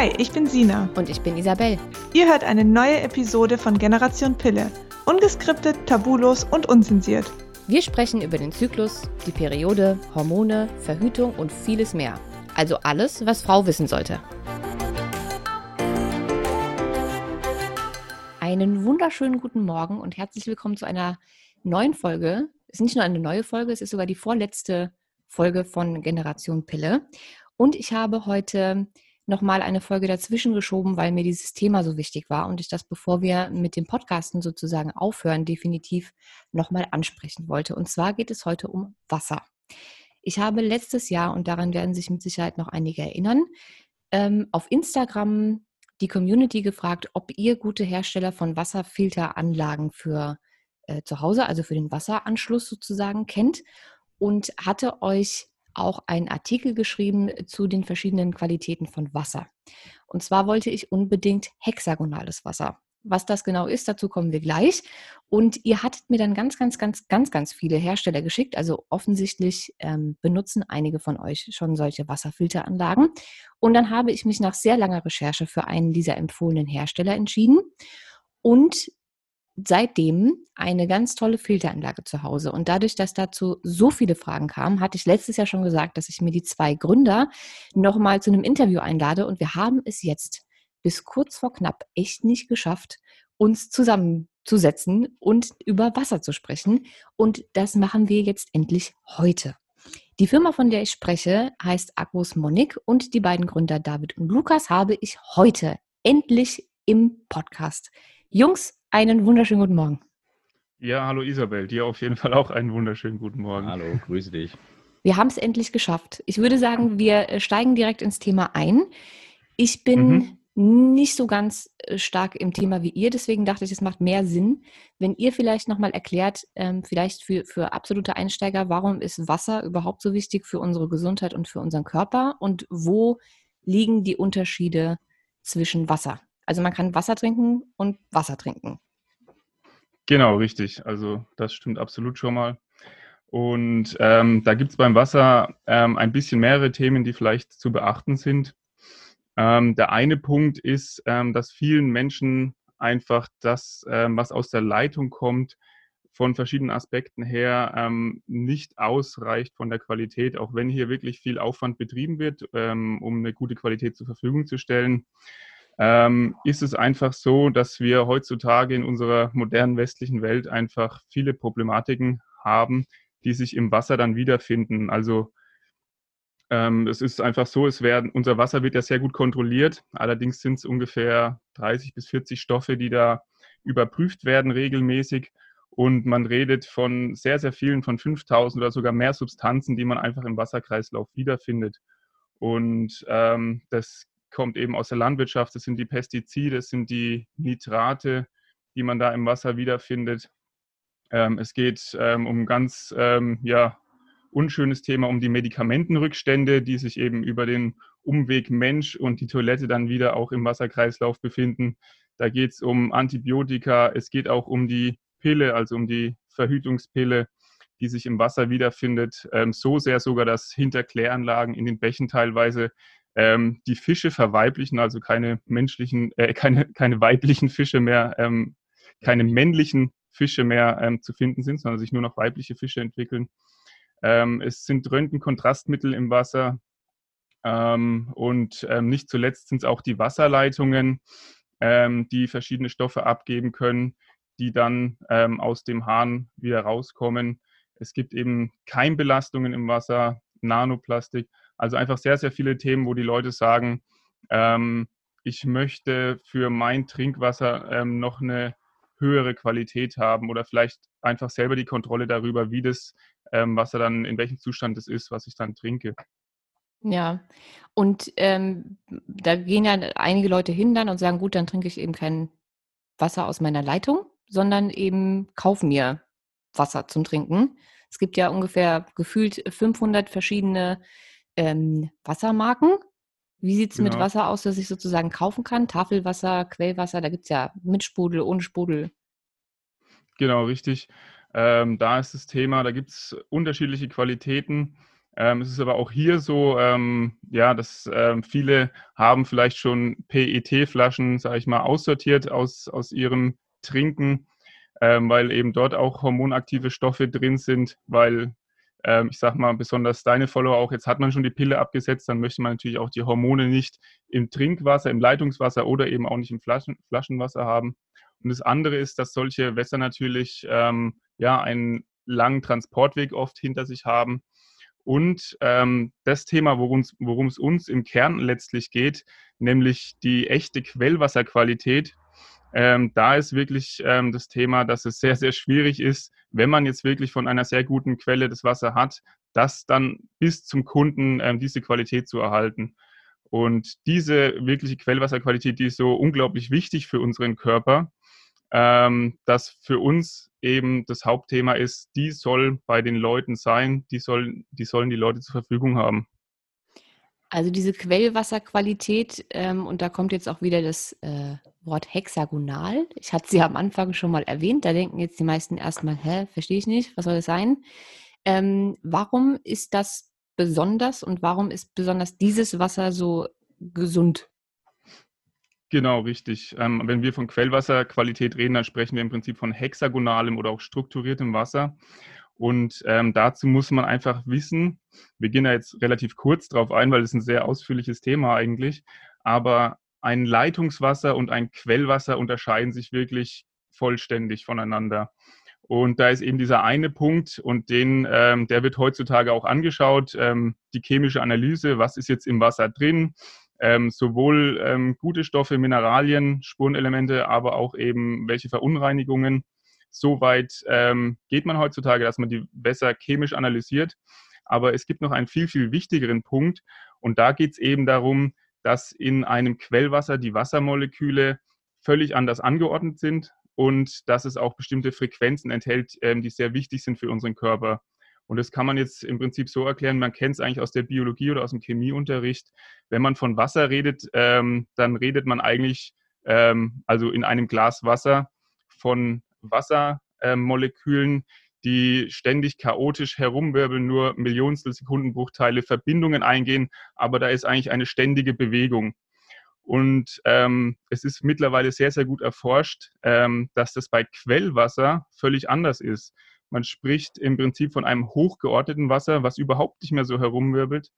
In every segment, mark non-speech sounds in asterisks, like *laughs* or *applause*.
Hi, ich bin Sina. Und ich bin Isabel. Ihr hört eine neue Episode von Generation Pille. Ungeskriptet, tabulos und unzensiert. Wir sprechen über den Zyklus, die Periode, Hormone, Verhütung und vieles mehr. Also alles, was Frau wissen sollte. Einen wunderschönen guten Morgen und herzlich willkommen zu einer neuen Folge. Es ist nicht nur eine neue Folge, es ist sogar die vorletzte Folge von Generation Pille. Und ich habe heute nochmal eine Folge dazwischen geschoben, weil mir dieses Thema so wichtig war und ich das, bevor wir mit dem Podcasten sozusagen aufhören, definitiv nochmal ansprechen wollte. Und zwar geht es heute um Wasser. Ich habe letztes Jahr, und daran werden sich mit Sicherheit noch einige erinnern, ähm, auf Instagram die Community gefragt, ob ihr gute Hersteller von Wasserfilteranlagen für äh, zu Hause, also für den Wasseranschluss sozusagen, kennt und hatte euch auch einen Artikel geschrieben zu den verschiedenen Qualitäten von Wasser. Und zwar wollte ich unbedingt hexagonales Wasser. Was das genau ist, dazu kommen wir gleich. Und ihr hattet mir dann ganz, ganz, ganz, ganz, ganz viele Hersteller geschickt. Also offensichtlich ähm, benutzen einige von euch schon solche Wasserfilteranlagen. Und dann habe ich mich nach sehr langer Recherche für einen dieser empfohlenen Hersteller entschieden. Und seitdem eine ganz tolle Filteranlage zu Hause. Und dadurch, dass dazu so viele Fragen kamen, hatte ich letztes Jahr schon gesagt, dass ich mir die zwei Gründer nochmal zu einem Interview einlade. Und wir haben es jetzt bis kurz vor knapp echt nicht geschafft, uns zusammenzusetzen und über Wasser zu sprechen. Und das machen wir jetzt endlich heute. Die Firma, von der ich spreche, heißt Aquos Monic und die beiden Gründer David und Lukas habe ich heute endlich im Podcast. Jungs, einen wunderschönen guten Morgen. Ja, hallo Isabel, dir auf jeden Fall auch einen wunderschönen guten Morgen. Hallo, grüße dich. Wir haben es endlich geschafft. Ich würde sagen, wir äh, steigen direkt ins Thema ein. Ich bin mhm. nicht so ganz äh, stark im Thema wie ihr, deswegen dachte ich, es macht mehr Sinn, wenn ihr vielleicht nochmal erklärt, ähm, vielleicht für, für absolute Einsteiger, warum ist Wasser überhaupt so wichtig für unsere Gesundheit und für unseren Körper und wo liegen die Unterschiede zwischen Wasser? Also man kann Wasser trinken und Wasser trinken. Genau, richtig. Also das stimmt absolut schon mal. Und ähm, da gibt es beim Wasser ähm, ein bisschen mehrere Themen, die vielleicht zu beachten sind. Ähm, der eine Punkt ist, ähm, dass vielen Menschen einfach das, ähm, was aus der Leitung kommt, von verschiedenen Aspekten her ähm, nicht ausreicht von der Qualität, auch wenn hier wirklich viel Aufwand betrieben wird, um eine gute Qualität zur Verfügung zu stellen ähm, ist es einfach so, dass wir heutzutage in unserer modernen westlichen Welt einfach viele Problematiken haben, die sich im Wasser dann wiederfinden. Also ähm, es ist einfach so, es werden, unser Wasser wird ja sehr gut kontrolliert. Allerdings sind es ungefähr 30 bis 40 Stoffe, die da überprüft werden regelmäßig. Und man redet von sehr, sehr vielen, von 5000 oder sogar mehr Substanzen, die man einfach im Wasserkreislauf wiederfindet. Und ähm, das kommt eben aus der Landwirtschaft. Das sind die Pestizide, das sind die Nitrate, die man da im Wasser wiederfindet. Ähm, es geht ähm, um ganz ähm, ja, unschönes Thema, um die Medikamentenrückstände, die sich eben über den Umweg Mensch und die Toilette dann wieder auch im Wasserkreislauf befinden. Da geht es um Antibiotika, es geht auch um die Pille, also um die Verhütungspille, die sich im Wasser wiederfindet. Ähm, so sehr sogar, dass hinter Kläranlagen in den Bächen teilweise ähm, die Fische verweiblichen, also keine menschlichen, äh, *laughs* keine, keine weiblichen Fische mehr, ähm, keine männlichen Fische mehr ähm, zu finden sind, sondern sich nur noch weibliche Fische entwickeln. Ähm, es sind Röntgenkontrastmittel im Wasser ähm, und ähm, nicht zuletzt sind es auch die Wasserleitungen, die verschiedene Stoffe abgeben können, die dann aus dem Hahn wieder rauskommen. Es gibt eben Keimbelastungen im Wasser, Nanoplastik also einfach sehr, sehr viele Themen, wo die Leute sagen, ähm, ich möchte für mein Trinkwasser ähm, noch eine höhere Qualität haben oder vielleicht einfach selber die Kontrolle darüber, wie das ähm, Wasser dann, in welchem Zustand es ist, was ich dann trinke. Ja, und ähm, da gehen ja einige Leute hin dann und sagen, gut, dann trinke ich eben kein Wasser aus meiner Leitung, sondern eben kaufe mir Wasser zum Trinken. Es gibt ja ungefähr gefühlt 500 verschiedene ähm, Wassermarken. Wie sieht es genau. mit Wasser aus, das ich sozusagen kaufen kann? Tafelwasser, Quellwasser, da gibt es ja mit Sprudel, ohne Sprudel. Genau, richtig. Ähm, da ist das Thema, da gibt es unterschiedliche Qualitäten. Ähm, es ist aber auch hier so, ähm, ja, dass ähm, viele haben vielleicht schon PET-Flaschen, sage ich mal, aussortiert aus, aus ihrem Trinken, ähm, weil eben dort auch hormonaktive Stoffe drin sind, weil ähm, ich sage mal, besonders deine Follower auch, jetzt hat man schon die Pille abgesetzt, dann möchte man natürlich auch die Hormone nicht im Trinkwasser, im Leitungswasser oder eben auch nicht im Flaschen, Flaschenwasser haben. Und das andere ist, dass solche Wässer natürlich ähm, ja einen langen Transportweg oft hinter sich haben. Und ähm, das Thema, worum es uns im Kern letztlich geht, nämlich die echte Quellwasserqualität, ähm, da ist wirklich ähm, das Thema, dass es sehr, sehr schwierig ist, wenn man jetzt wirklich von einer sehr guten Quelle das Wasser hat, das dann bis zum Kunden ähm, diese Qualität zu erhalten. Und diese wirkliche Quellwasserqualität, die ist so unglaublich wichtig für unseren Körper, ähm, dass für uns eben das Hauptthema ist, die soll bei den Leuten sein, die, soll, die sollen die Leute zur Verfügung haben. Also diese Quellwasserqualität, ähm, und da kommt jetzt auch wieder das äh, Wort hexagonal. Ich hatte sie am Anfang schon mal erwähnt, da denken jetzt die meisten erstmal, hä, verstehe ich nicht, was soll das sein? Ähm, warum ist das besonders und warum ist besonders dieses Wasser so gesund? Genau, richtig. Ähm, wenn wir von Quellwasserqualität reden, dann sprechen wir im Prinzip von hexagonalem oder auch strukturiertem Wasser. Und ähm, dazu muss man einfach wissen, wir gehen da jetzt relativ kurz drauf ein, weil es ein sehr ausführliches Thema eigentlich, aber ein Leitungswasser und ein Quellwasser unterscheiden sich wirklich vollständig voneinander. Und da ist eben dieser eine Punkt und den, ähm, der wird heutzutage auch angeschaut, ähm, die chemische Analyse, was ist jetzt im Wasser drin, ähm, sowohl ähm, gute Stoffe, Mineralien, Spurenelemente, aber auch eben welche Verunreinigungen so weit ähm, geht man heutzutage, dass man die besser chemisch analysiert. Aber es gibt noch einen viel, viel wichtigeren Punkt. Und da geht es eben darum, dass in einem Quellwasser die Wassermoleküle völlig anders angeordnet sind und dass es auch bestimmte Frequenzen enthält, ähm, die sehr wichtig sind für unseren Körper. Und das kann man jetzt im Prinzip so erklären, man kennt es eigentlich aus der Biologie oder aus dem Chemieunterricht. Wenn man von Wasser redet, ähm, dann redet man eigentlich, ähm, also in einem Glas Wasser, von Wassermolekülen, die ständig chaotisch herumwirbeln, nur Millionstel Sekundenbruchteile Verbindungen eingehen, aber da ist eigentlich eine ständige Bewegung. Und ähm, es ist mittlerweile sehr, sehr gut erforscht, ähm, dass das bei Quellwasser völlig anders ist. Man spricht im Prinzip von einem hochgeordneten Wasser, was überhaupt nicht mehr so herumwirbelt,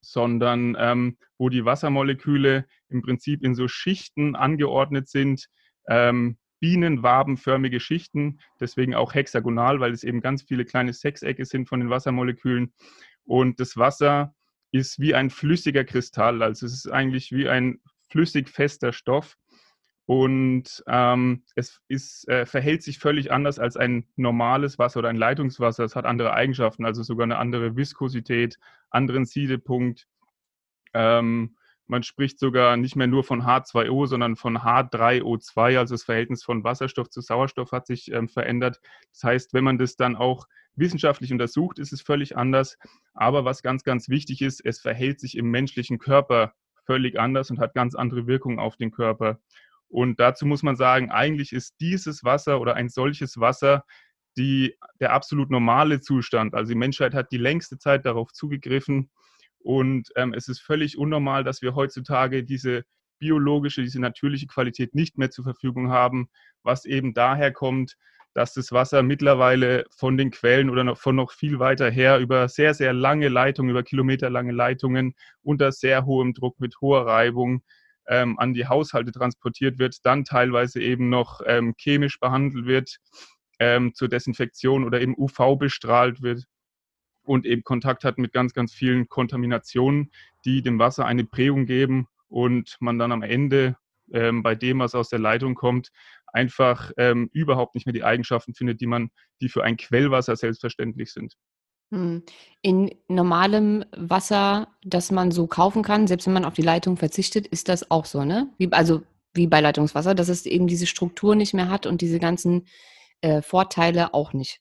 sondern ähm, wo die Wassermoleküle im Prinzip in so Schichten angeordnet sind, ähm, bienenwabenförmige Schichten, deswegen auch hexagonal, weil es eben ganz viele kleine Sechsecke sind von den Wassermolekülen. Und das Wasser ist wie ein flüssiger Kristall, also es ist eigentlich wie ein flüssig fester Stoff. Und ähm, es ist, äh, verhält sich völlig anders als ein normales Wasser oder ein Leitungswasser. Es hat andere Eigenschaften, also sogar eine andere Viskosität, anderen Siedepunkt. Ähm, man spricht sogar nicht mehr nur von H2O, sondern von H3O2, also das Verhältnis von Wasserstoff zu Sauerstoff hat sich ähm, verändert. Das heißt, wenn man das dann auch wissenschaftlich untersucht, ist es völlig anders. Aber was ganz, ganz wichtig ist, es verhält sich im menschlichen Körper völlig anders und hat ganz andere Wirkungen auf den Körper. Und dazu muss man sagen, eigentlich ist dieses Wasser oder ein solches Wasser die, der absolut normale Zustand. Also die Menschheit hat die längste Zeit darauf zugegriffen, und ähm, es ist völlig unnormal, dass wir heutzutage diese biologische, diese natürliche Qualität nicht mehr zur Verfügung haben, was eben daher kommt, dass das Wasser mittlerweile von den Quellen oder noch, von noch viel weiter her über sehr, sehr lange Leitungen, über kilometerlange Leitungen unter sehr hohem Druck mit hoher Reibung ähm, an die Haushalte transportiert wird, dann teilweise eben noch ähm, chemisch behandelt wird, ähm, zur Desinfektion oder eben UV bestrahlt wird und eben Kontakt hat mit ganz, ganz vielen Kontaminationen, die dem Wasser eine Prägung geben und man dann am Ende ähm, bei dem, was aus der Leitung kommt, einfach ähm, überhaupt nicht mehr die Eigenschaften findet, die man, die für ein Quellwasser selbstverständlich sind. Hm. In normalem Wasser, das man so kaufen kann, selbst wenn man auf die Leitung verzichtet, ist das auch so, ne? Wie, also wie bei Leitungswasser, dass es eben diese Struktur nicht mehr hat und diese ganzen äh, Vorteile auch nicht.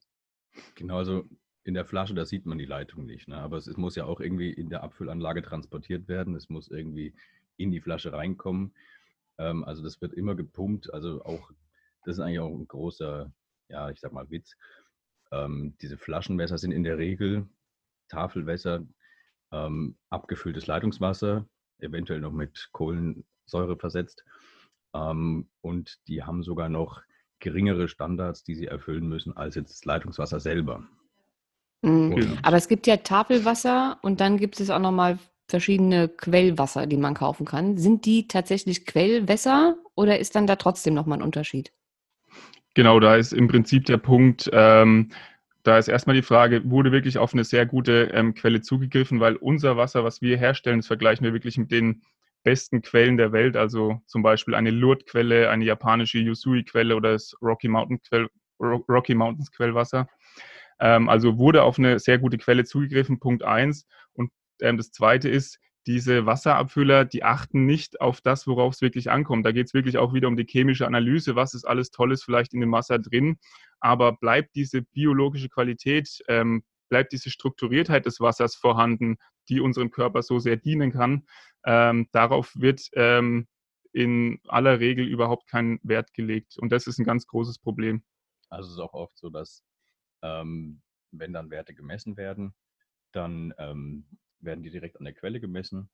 Genau, also in der Flasche, da sieht man die Leitung nicht. Ne? Aber es, es, muss ja auch irgendwie in der Abfüllanlage transportiert werden. Es muss irgendwie in die Flasche reinkommen. Ähm, also das wird immer gepumpt. Also auch, das ist eigentlich auch ein großer, ja, ich sag mal Witz. Ähm, diese Flaschenwässer sind in der Regel Tafelwässer, ähm, abgefülltes Leitungswasser, eventuell noch mit Kohlensäure versetzt. Ähm, und die haben sogar noch geringere Standards, die sie erfüllen müssen, als jetzt das Leitungswasser selber. Mhm. Aber es gibt ja Tafelwasser und dann gibt es auch nochmal verschiedene Quellwasser, die man kaufen kann. Sind die tatsächlich Quellwässer oder ist dann da trotzdem nochmal ein Unterschied? Genau, da ist im Prinzip der Punkt, ähm, da ist erstmal die Frage, wurde wirklich auf eine sehr gute ähm, Quelle zugegriffen, weil unser Wasser, was wir herstellen, das vergleichen wir wirklich mit den besten Quellen der Welt, also zum Beispiel eine Lourdes-Quelle, eine japanische Yusui-Quelle oder das Rocky, Mountain -Quell, Rocky Mountains Quellwasser. Ähm, also wurde auf eine sehr gute Quelle zugegriffen, Punkt eins. Und ähm, das zweite ist, diese Wasserabfüller, die achten nicht auf das, worauf es wirklich ankommt. Da geht es wirklich auch wieder um die chemische Analyse, was ist alles Tolles vielleicht in dem Wasser drin, aber bleibt diese biologische Qualität, ähm, bleibt diese Strukturiertheit des Wassers vorhanden, die unserem Körper so sehr dienen kann. Ähm, darauf wird ähm, in aller Regel überhaupt kein Wert gelegt. Und das ist ein ganz großes Problem. Also es ist auch oft so, dass ähm, wenn dann Werte gemessen werden, dann ähm, werden die direkt an der Quelle gemessen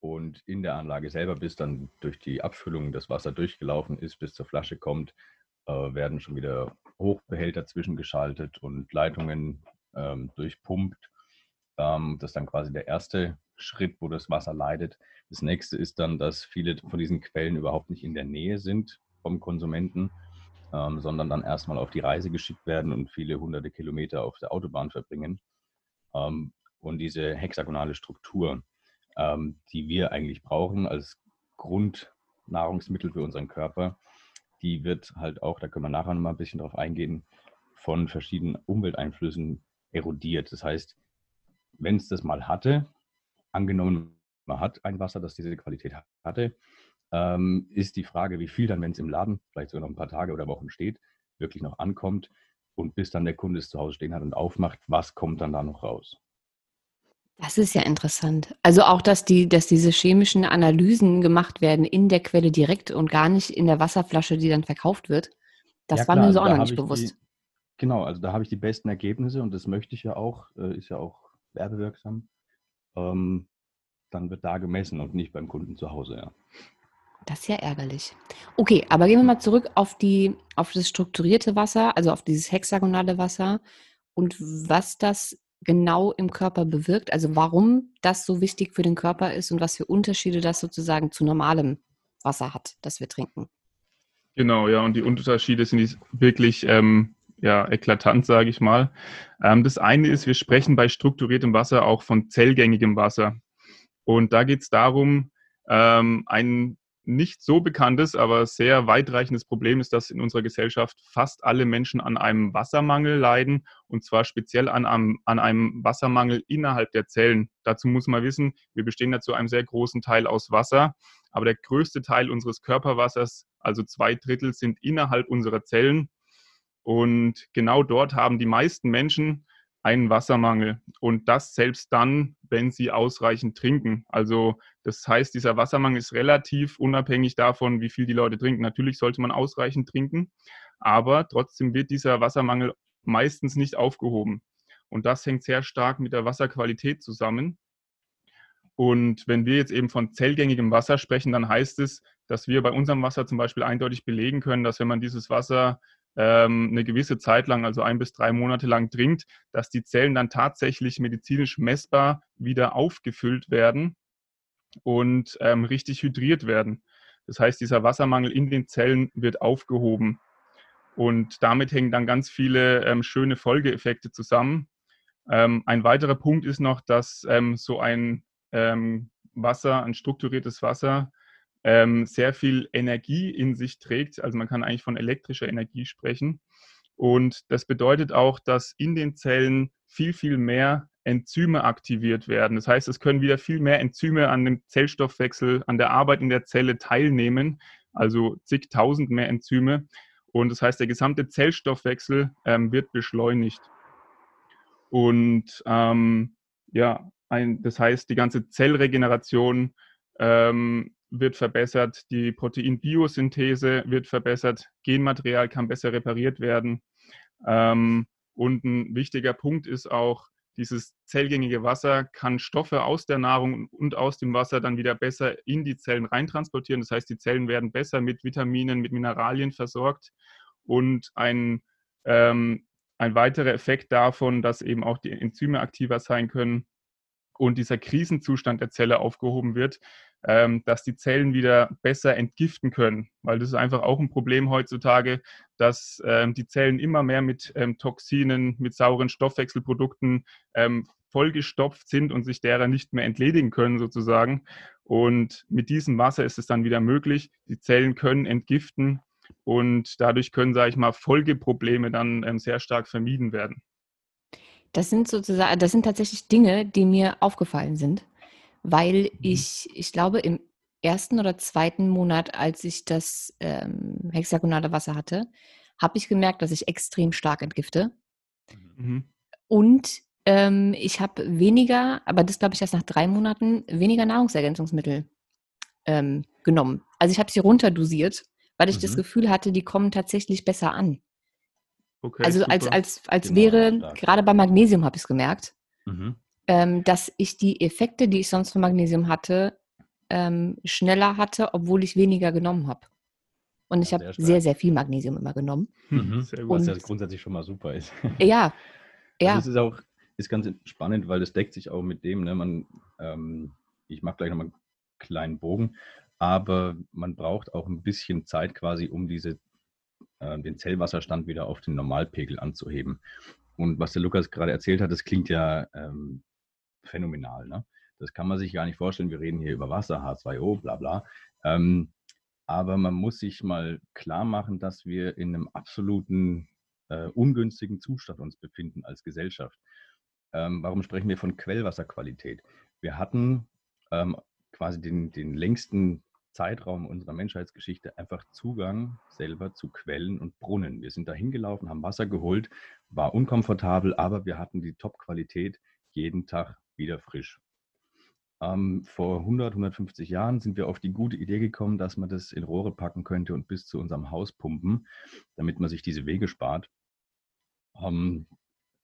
und in der Anlage selber, bis dann durch die Abfüllung das Wasser durchgelaufen ist, bis zur Flasche kommt, äh, werden schon wieder Hochbehälter zwischengeschaltet und Leitungen ähm, durchpumpt. Ähm, das ist dann quasi der erste Schritt, wo das Wasser leidet. Das nächste ist dann, dass viele von diesen Quellen überhaupt nicht in der Nähe sind vom Konsumenten, ähm, sondern dann erstmal auf die Reise geschickt werden und viele hunderte Kilometer auf der Autobahn verbringen. Ähm, und diese hexagonale Struktur, ähm, die wir eigentlich brauchen als Grundnahrungsmittel für unseren Körper, die wird halt auch, da können wir nachher noch mal ein bisschen drauf eingehen, von verschiedenen Umwelteinflüssen erodiert. Das heißt, wenn es das mal hatte, angenommen, man hat ein Wasser, das diese Qualität hatte, ähm, ist die Frage, wie viel dann, wenn es im Laden vielleicht sogar noch ein paar Tage oder Wochen steht, wirklich noch ankommt und bis dann der Kunde es zu Hause stehen hat und aufmacht, was kommt dann da noch raus? Das ist ja interessant. Also auch, dass die, dass diese chemischen Analysen gemacht werden in der Quelle direkt und gar nicht in der Wasserflasche, die dann verkauft wird. Das ja, war mir so also auch noch nicht bewusst. Die, genau, also da habe ich die besten Ergebnisse und das möchte ich ja auch, äh, ist ja auch werbewirksam. Ähm, dann wird da gemessen und nicht beim Kunden zu Hause, ja. Das ist ja ärgerlich. Okay, aber gehen wir mal zurück auf, die, auf das strukturierte Wasser, also auf dieses hexagonale Wasser und was das genau im Körper bewirkt, also warum das so wichtig für den Körper ist und was für Unterschiede das sozusagen zu normalem Wasser hat, das wir trinken. Genau, ja, und die Unterschiede sind wirklich ähm, ja, eklatant, sage ich mal. Ähm, das eine ist, wir sprechen bei strukturiertem Wasser auch von zellgängigem Wasser. Und da geht es darum, ähm, ein nicht so bekanntes, aber sehr weitreichendes Problem ist, dass in unserer Gesellschaft fast alle Menschen an einem Wassermangel leiden und zwar speziell an einem, an einem Wassermangel innerhalb der Zellen. Dazu muss man wissen, wir bestehen dazu einem sehr großen Teil aus Wasser, aber der größte Teil unseres Körperwassers, also zwei Drittel, sind innerhalb unserer Zellen und genau dort haben die meisten Menschen einen Wassermangel und das selbst dann, wenn sie ausreichend trinken. Also das heißt, dieser Wassermangel ist relativ unabhängig davon, wie viel die Leute trinken. Natürlich sollte man ausreichend trinken, aber trotzdem wird dieser Wassermangel meistens nicht aufgehoben. Und das hängt sehr stark mit der Wasserqualität zusammen. Und wenn wir jetzt eben von zellgängigem Wasser sprechen, dann heißt es, dass wir bei unserem Wasser zum Beispiel eindeutig belegen können, dass wenn man dieses Wasser ähm, eine gewisse Zeit lang, also ein bis drei Monate lang trinkt, dass die Zellen dann tatsächlich medizinisch messbar wieder aufgefüllt werden und ähm, richtig hydriert werden. Das heißt, dieser Wassermangel in den Zellen wird aufgehoben. Und damit hängen dann ganz viele ähm, schöne Folgeeffekte zusammen. Ähm, ein weiterer Punkt ist noch, dass ähm, so ein ähm, Wasser, ein strukturiertes Wasser, ähm, sehr viel Energie in sich trägt. Also man kann eigentlich von elektrischer Energie sprechen. Und das bedeutet auch, dass in den Zellen viel, viel mehr Enzyme aktiviert werden. Das heißt, es können wieder viel mehr Enzyme an dem Zellstoffwechsel, an der Arbeit in der Zelle teilnehmen, also zigtausend mehr Enzyme. Und das heißt, der gesamte Zellstoffwechsel ähm, wird beschleunigt. Und ähm, ja, ein, das heißt, die ganze Zellregeneration ähm, wird verbessert, die Proteinbiosynthese wird verbessert, Genmaterial kann besser repariert werden. Ähm, und ein wichtiger Punkt ist auch dieses zellgängige Wasser kann Stoffe aus der Nahrung und aus dem Wasser dann wieder besser in die Zellen reintransportieren. Das heißt, die Zellen werden besser mit Vitaminen, mit Mineralien versorgt. Und ein, ähm, ein weiterer Effekt davon, dass eben auch die Enzyme aktiver sein können und dieser Krisenzustand der Zelle aufgehoben wird, ähm, dass die Zellen wieder besser entgiften können. Weil das ist einfach auch ein Problem heutzutage, dass ähm, die Zellen immer mehr mit ähm, Toxinen, mit sauren Stoffwechselprodukten ähm, vollgestopft sind und sich derer nicht mehr entledigen können sozusagen. Und mit diesem Wasser ist es dann wieder möglich. Die Zellen können entgiften und dadurch können, sage ich mal, Folgeprobleme dann ähm, sehr stark vermieden werden. Das sind sozusagen, das sind tatsächlich Dinge, die mir aufgefallen sind, weil mhm. ich, ich glaube, im ersten oder zweiten Monat, als ich das ähm, hexagonale Wasser hatte, habe ich gemerkt, dass ich extrem stark entgifte. Mhm. Und ähm, ich habe weniger, aber das glaube ich erst nach drei Monaten, weniger Nahrungsergänzungsmittel ähm, genommen. Also ich habe sie runterdosiert, weil ich mhm. das Gefühl hatte, die kommen tatsächlich besser an. Okay, also super. als, als, als genau, wäre, gerade bei Magnesium habe ich es gemerkt, mhm. Ähm, dass ich die Effekte, die ich sonst von Magnesium hatte, ähm, schneller hatte, obwohl ich weniger genommen habe. Und ich habe sehr, sehr viel Magnesium immer genommen. Mhm. Sehr gut. Was ja grundsätzlich schon mal super ist. *laughs* Ja, ja. Das ist auch ist ganz spannend, weil das deckt sich auch mit dem, ne, man, ähm, ich mache gleich nochmal einen kleinen Bogen, aber man braucht auch ein bisschen Zeit quasi, um diese äh, den Zellwasserstand wieder auf den Normalpegel anzuheben. Und was der Lukas gerade erzählt hat, das klingt ja ähm, phänomenal. Ne? Das kann man sich gar nicht vorstellen. Wir reden hier über Wasser, H2O, bla bla. Ähm, aber man muss sich mal klar machen, dass wir in einem absoluten äh, ungünstigen Zustand uns befinden als Gesellschaft. Ähm, warum sprechen wir von Quellwasserqualität? Wir hatten ähm, quasi den, den längsten Zeitraum unserer Menschheitsgeschichte einfach Zugang selber zu Quellen und Brunnen. Wir sind da hingelaufen, haben Wasser geholt, war unkomfortabel, aber wir hatten die Top-Qualität jeden Tag wieder frisch. Ähm, vor 100, 150 Jahren sind wir auf die gute Idee gekommen, dass man das in Rohre packen könnte und bis zu unserem Haus pumpen, damit man sich diese Wege spart. Ähm,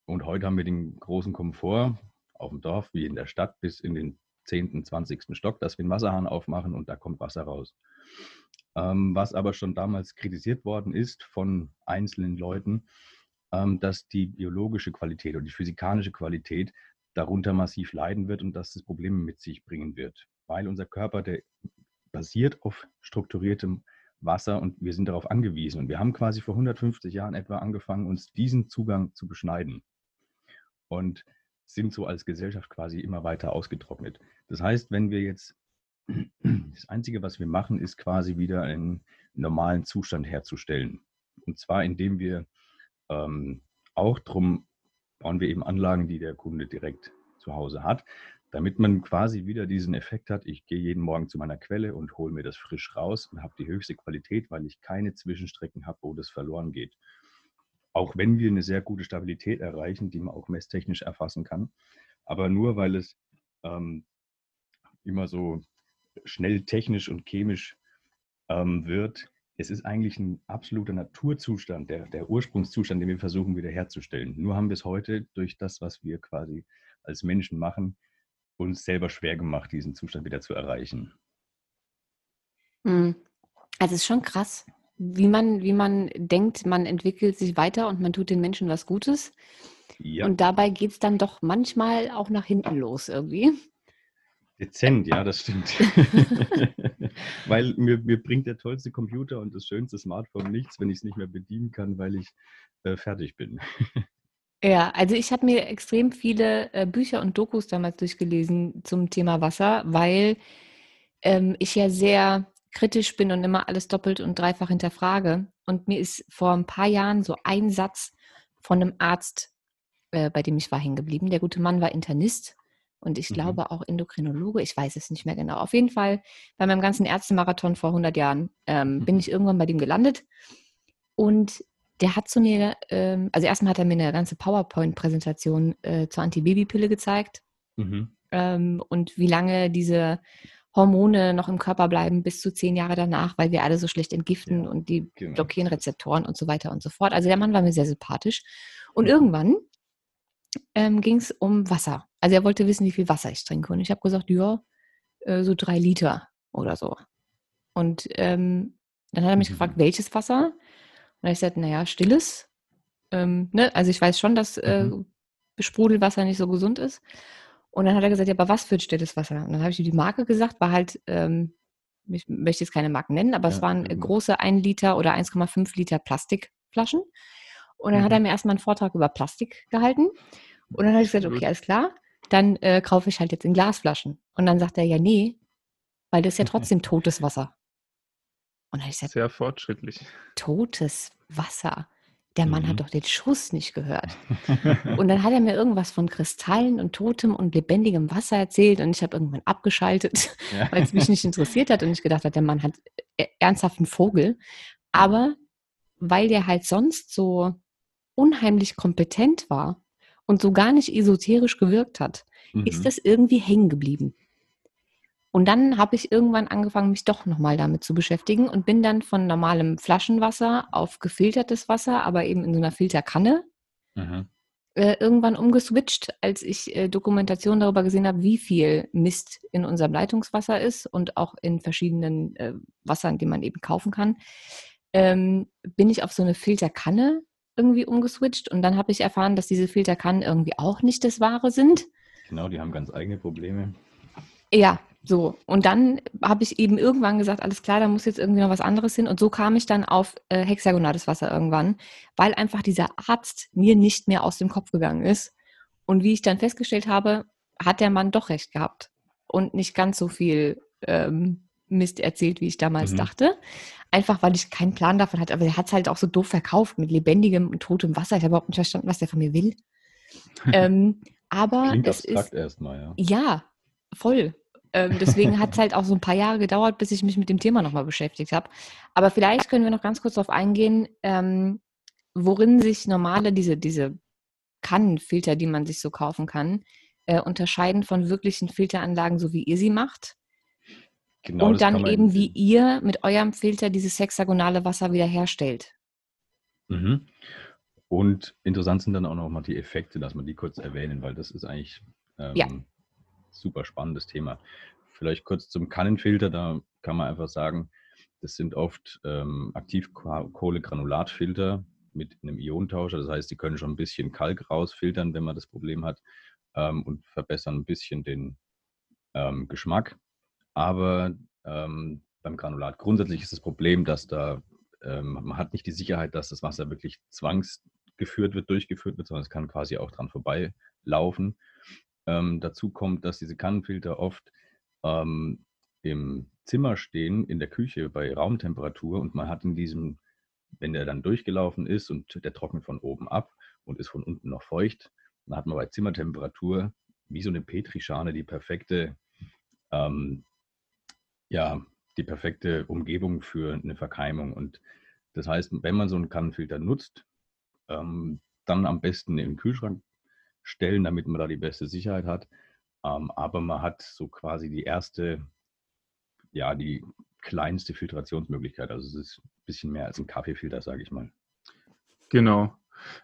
und heute haben wir den großen Komfort auf dem Dorf wie in der Stadt bis in den 10., 20. Stock, dass wir einen Wasserhahn aufmachen und da kommt Wasser raus. Ähm, was aber schon damals kritisiert worden ist von einzelnen Leuten, ähm, dass die biologische Qualität und die physikalische Qualität darunter massiv leiden wird und dass das Probleme mit sich bringen wird. Weil unser Körper, der basiert auf strukturiertem Wasser und wir sind darauf angewiesen. Und wir haben quasi vor 150 Jahren etwa angefangen, uns diesen Zugang zu beschneiden. Und sind so als Gesellschaft quasi immer weiter ausgetrocknet. Das heißt, wenn wir jetzt, *clears throat* das Einzige, was wir machen, ist quasi wieder einen normalen Zustand herzustellen. Und zwar, indem wir ähm, auch drum bauen wir eben Anlagen, die der Kunde direkt zu Hause hat, damit man quasi wieder diesen Effekt hat, ich gehe jeden Morgen zu meiner Quelle und hole mir das frisch raus und habe die höchste Qualität, weil ich keine Zwischenstrecken habe, wo das verloren geht auch wenn wir eine sehr gute Stabilität erreichen, die man auch messtechnisch erfassen kann. Aber nur weil es ähm, immer so schnell technisch und chemisch ähm, wird, es ist eigentlich ein absoluter Naturzustand, der, der Ursprungszustand, den wir versuchen wiederherzustellen. Nur haben wir es heute durch das, was wir quasi als Menschen machen, uns selber schwer gemacht, diesen Zustand wieder zu erreichen. Hm. Also es ist schon krass wie man, wie man denkt, man entwickelt sich weiter und man tut den Menschen was Gutes. Ja. Und dabei geht es dann doch manchmal auch nach hinten los irgendwie. Dezent, ja, das stimmt. *laughs* weil mir, mir bringt der tollste Computer und das schönste Smartphone nichts, wenn ich es nicht mehr bedienen kann, weil ich äh, fertig bin. *laughs* ja, also ich habe mir extrem viele äh, Bücher und Dokus damals durchgelesen zum Thema Wasser, weil ähm, ich ja sehr kritisch bin und immer alles doppelt und dreifach hinterfrage. Und mir ist vor ein paar Jahren so ein Satz von einem Arzt, äh, bei dem ich war, hängen geblieben. Der gute Mann war Internist und ich mhm. glaube auch Endokrinologe. Ich weiß es nicht mehr genau. Auf jeden Fall bei meinem ganzen Ärztemarathon vor 100 Jahren ähm, mhm. bin ich irgendwann bei dem gelandet. Und der hat zu mir, ähm, also erstmal hat er mir eine ganze PowerPoint-Präsentation äh, zur Antibabypille gezeigt. Mhm. Ähm, und wie lange diese Hormone noch im Körper bleiben bis zu zehn Jahre danach, weil wir alle so schlecht entgiften ja, und die genau. blockieren Rezeptoren und so weiter und so fort. Also der Mann war mir sehr sympathisch. Und irgendwann ähm, ging es um Wasser. Also er wollte wissen, wie viel Wasser ich trinke. Und ich habe gesagt, ja, äh, so drei Liter oder so. Und ähm, dann hat er mich Mhm. gefragt, welches Wasser? Und habe ich gesagt, naja, stilles. Ähm, ne? Also ich weiß schon, dass äh, Mhm. Sprudelwasser nicht so gesund ist. Und dann hat er gesagt, ja, aber was für ein stilles Wasser? Und dann habe ich ihm die Marke gesagt, war halt, ähm, ich möchte jetzt keine Marken nennen, aber es Ja, waren ja, gut. große 1 Liter oder 1,5 Liter Plastikflaschen. Und dann hat er Mhm. mir erstmal einen Vortrag über Plastik gehalten. Und dann habe ich gesagt, okay, alles klar, dann äh, kaufe ich halt jetzt in Glasflaschen. Und dann sagt er, ja, nee, weil das ist ja trotzdem totes Wasser. Und dann habe ich gesagt, Sehr fortschrittlich. totes Wasser. Der Mann Mhm. hat doch den Schuss nicht gehört. *laughs* Und dann hat er mir irgendwas von Kristallen und totem und lebendigem Wasser erzählt und ich habe irgendwann abgeschaltet, Ja. *laughs* weil es mich nicht interessiert hat und ich gedacht habe, der Mann hat äh, ernsthaft einen Vogel. Aber weil der halt sonst so unheimlich kompetent war und so gar nicht esoterisch gewirkt hat, ist Mhm. das irgendwie hängen geblieben. Und dann habe ich irgendwann angefangen, mich doch nochmal damit zu beschäftigen und bin dann von normalem Flaschenwasser auf gefiltertes Wasser, aber eben in so einer Filterkanne Mhm. äh, irgendwann umgeswitcht, als ich äh, Dokumentation darüber gesehen habe, wie viel Mist in unserem Leitungswasser ist und auch in verschiedenen äh, Wassern, die man eben kaufen kann, ähm, bin ich auf so eine Filterkanne irgendwie umgeswitcht und dann habe ich erfahren, dass diese Filterkannen irgendwie auch nicht das Wahre sind. Genau, die haben ganz eigene Probleme. Ja, so. Und dann habe ich eben irgendwann gesagt, alles klar, da muss jetzt irgendwie noch was anderes hin. Und so kam ich dann auf äh, hexagonales Wasser irgendwann, weil einfach dieser Arzt mir nicht mehr aus dem Kopf gegangen ist. Und wie ich dann festgestellt habe, hat der Mann doch recht gehabt und nicht ganz so viel ähm, Mist erzählt, wie ich damals Mhm. dachte. Einfach weil ich keinen Plan davon hatte. Aber er hat es halt auch so doof verkauft mit lebendigem und totem Wasser. Ich habe überhaupt nicht verstanden, was der von mir will. *laughs* ähm, aber Klingt es ist abstrakt erstmal, ja. ja, voll. Ähm, deswegen hat es halt auch so ein paar Jahre gedauert, bis ich mich mit dem Thema nochmal beschäftigt habe. Aber vielleicht können wir noch ganz kurz darauf eingehen, ähm, worin sich normale, diese, diese Kannenfilter, die man sich so kaufen kann, äh, unterscheiden von wirklichen Filteranlagen, so wie ihr sie macht. Genau, und dann eben, wie ihr mit eurem Filter dieses hexagonale Wasser wieder herstellt. Mhm. Und interessant sind dann auch noch mal die Effekte, dass man die kurz erwähnen, weil das ist eigentlich ähm, Ja. super spannendes Thema. Vielleicht kurz zum Kannenfilter, da kann man einfach sagen, das sind oft ähm, Aktivkohlegranulatfilter mit einem Ionentauscher. Das heißt, die können schon ein bisschen Kalk rausfiltern, wenn man das Problem hat ähm, und verbessern ein bisschen den ähm, Geschmack. Aber ähm, beim Granulat grundsätzlich ist das Problem, dass da ähm, man hat nicht die Sicherheit, dass das Wasser wirklich zwangsgeführt wird, durchgeführt wird, sondern es kann quasi auch dran vorbeilaufen. Ähm, dazu kommt, dass diese Kannenfilter oft ähm, im Zimmer stehen, in der Küche bei Raumtemperatur und man hat in diesem, wenn der dann durchgelaufen ist und der trocknet von oben ab und ist von unten noch feucht, dann hat man bei Zimmertemperatur wie so eine Petrischale die perfekte ähm, ja, die perfekte Umgebung für eine Verkeimung. Und das heißt, wenn man so einen Kannenfilter nutzt, ähm, dann am besten in den Kühlschrank stellen, damit man da die beste Sicherheit hat. Ähm, aber man hat so quasi die erste, ja, die kleinste Filtrationsmöglichkeit. Also es ist ein bisschen mehr als ein Kaffeefilter, sage ich mal. Genau.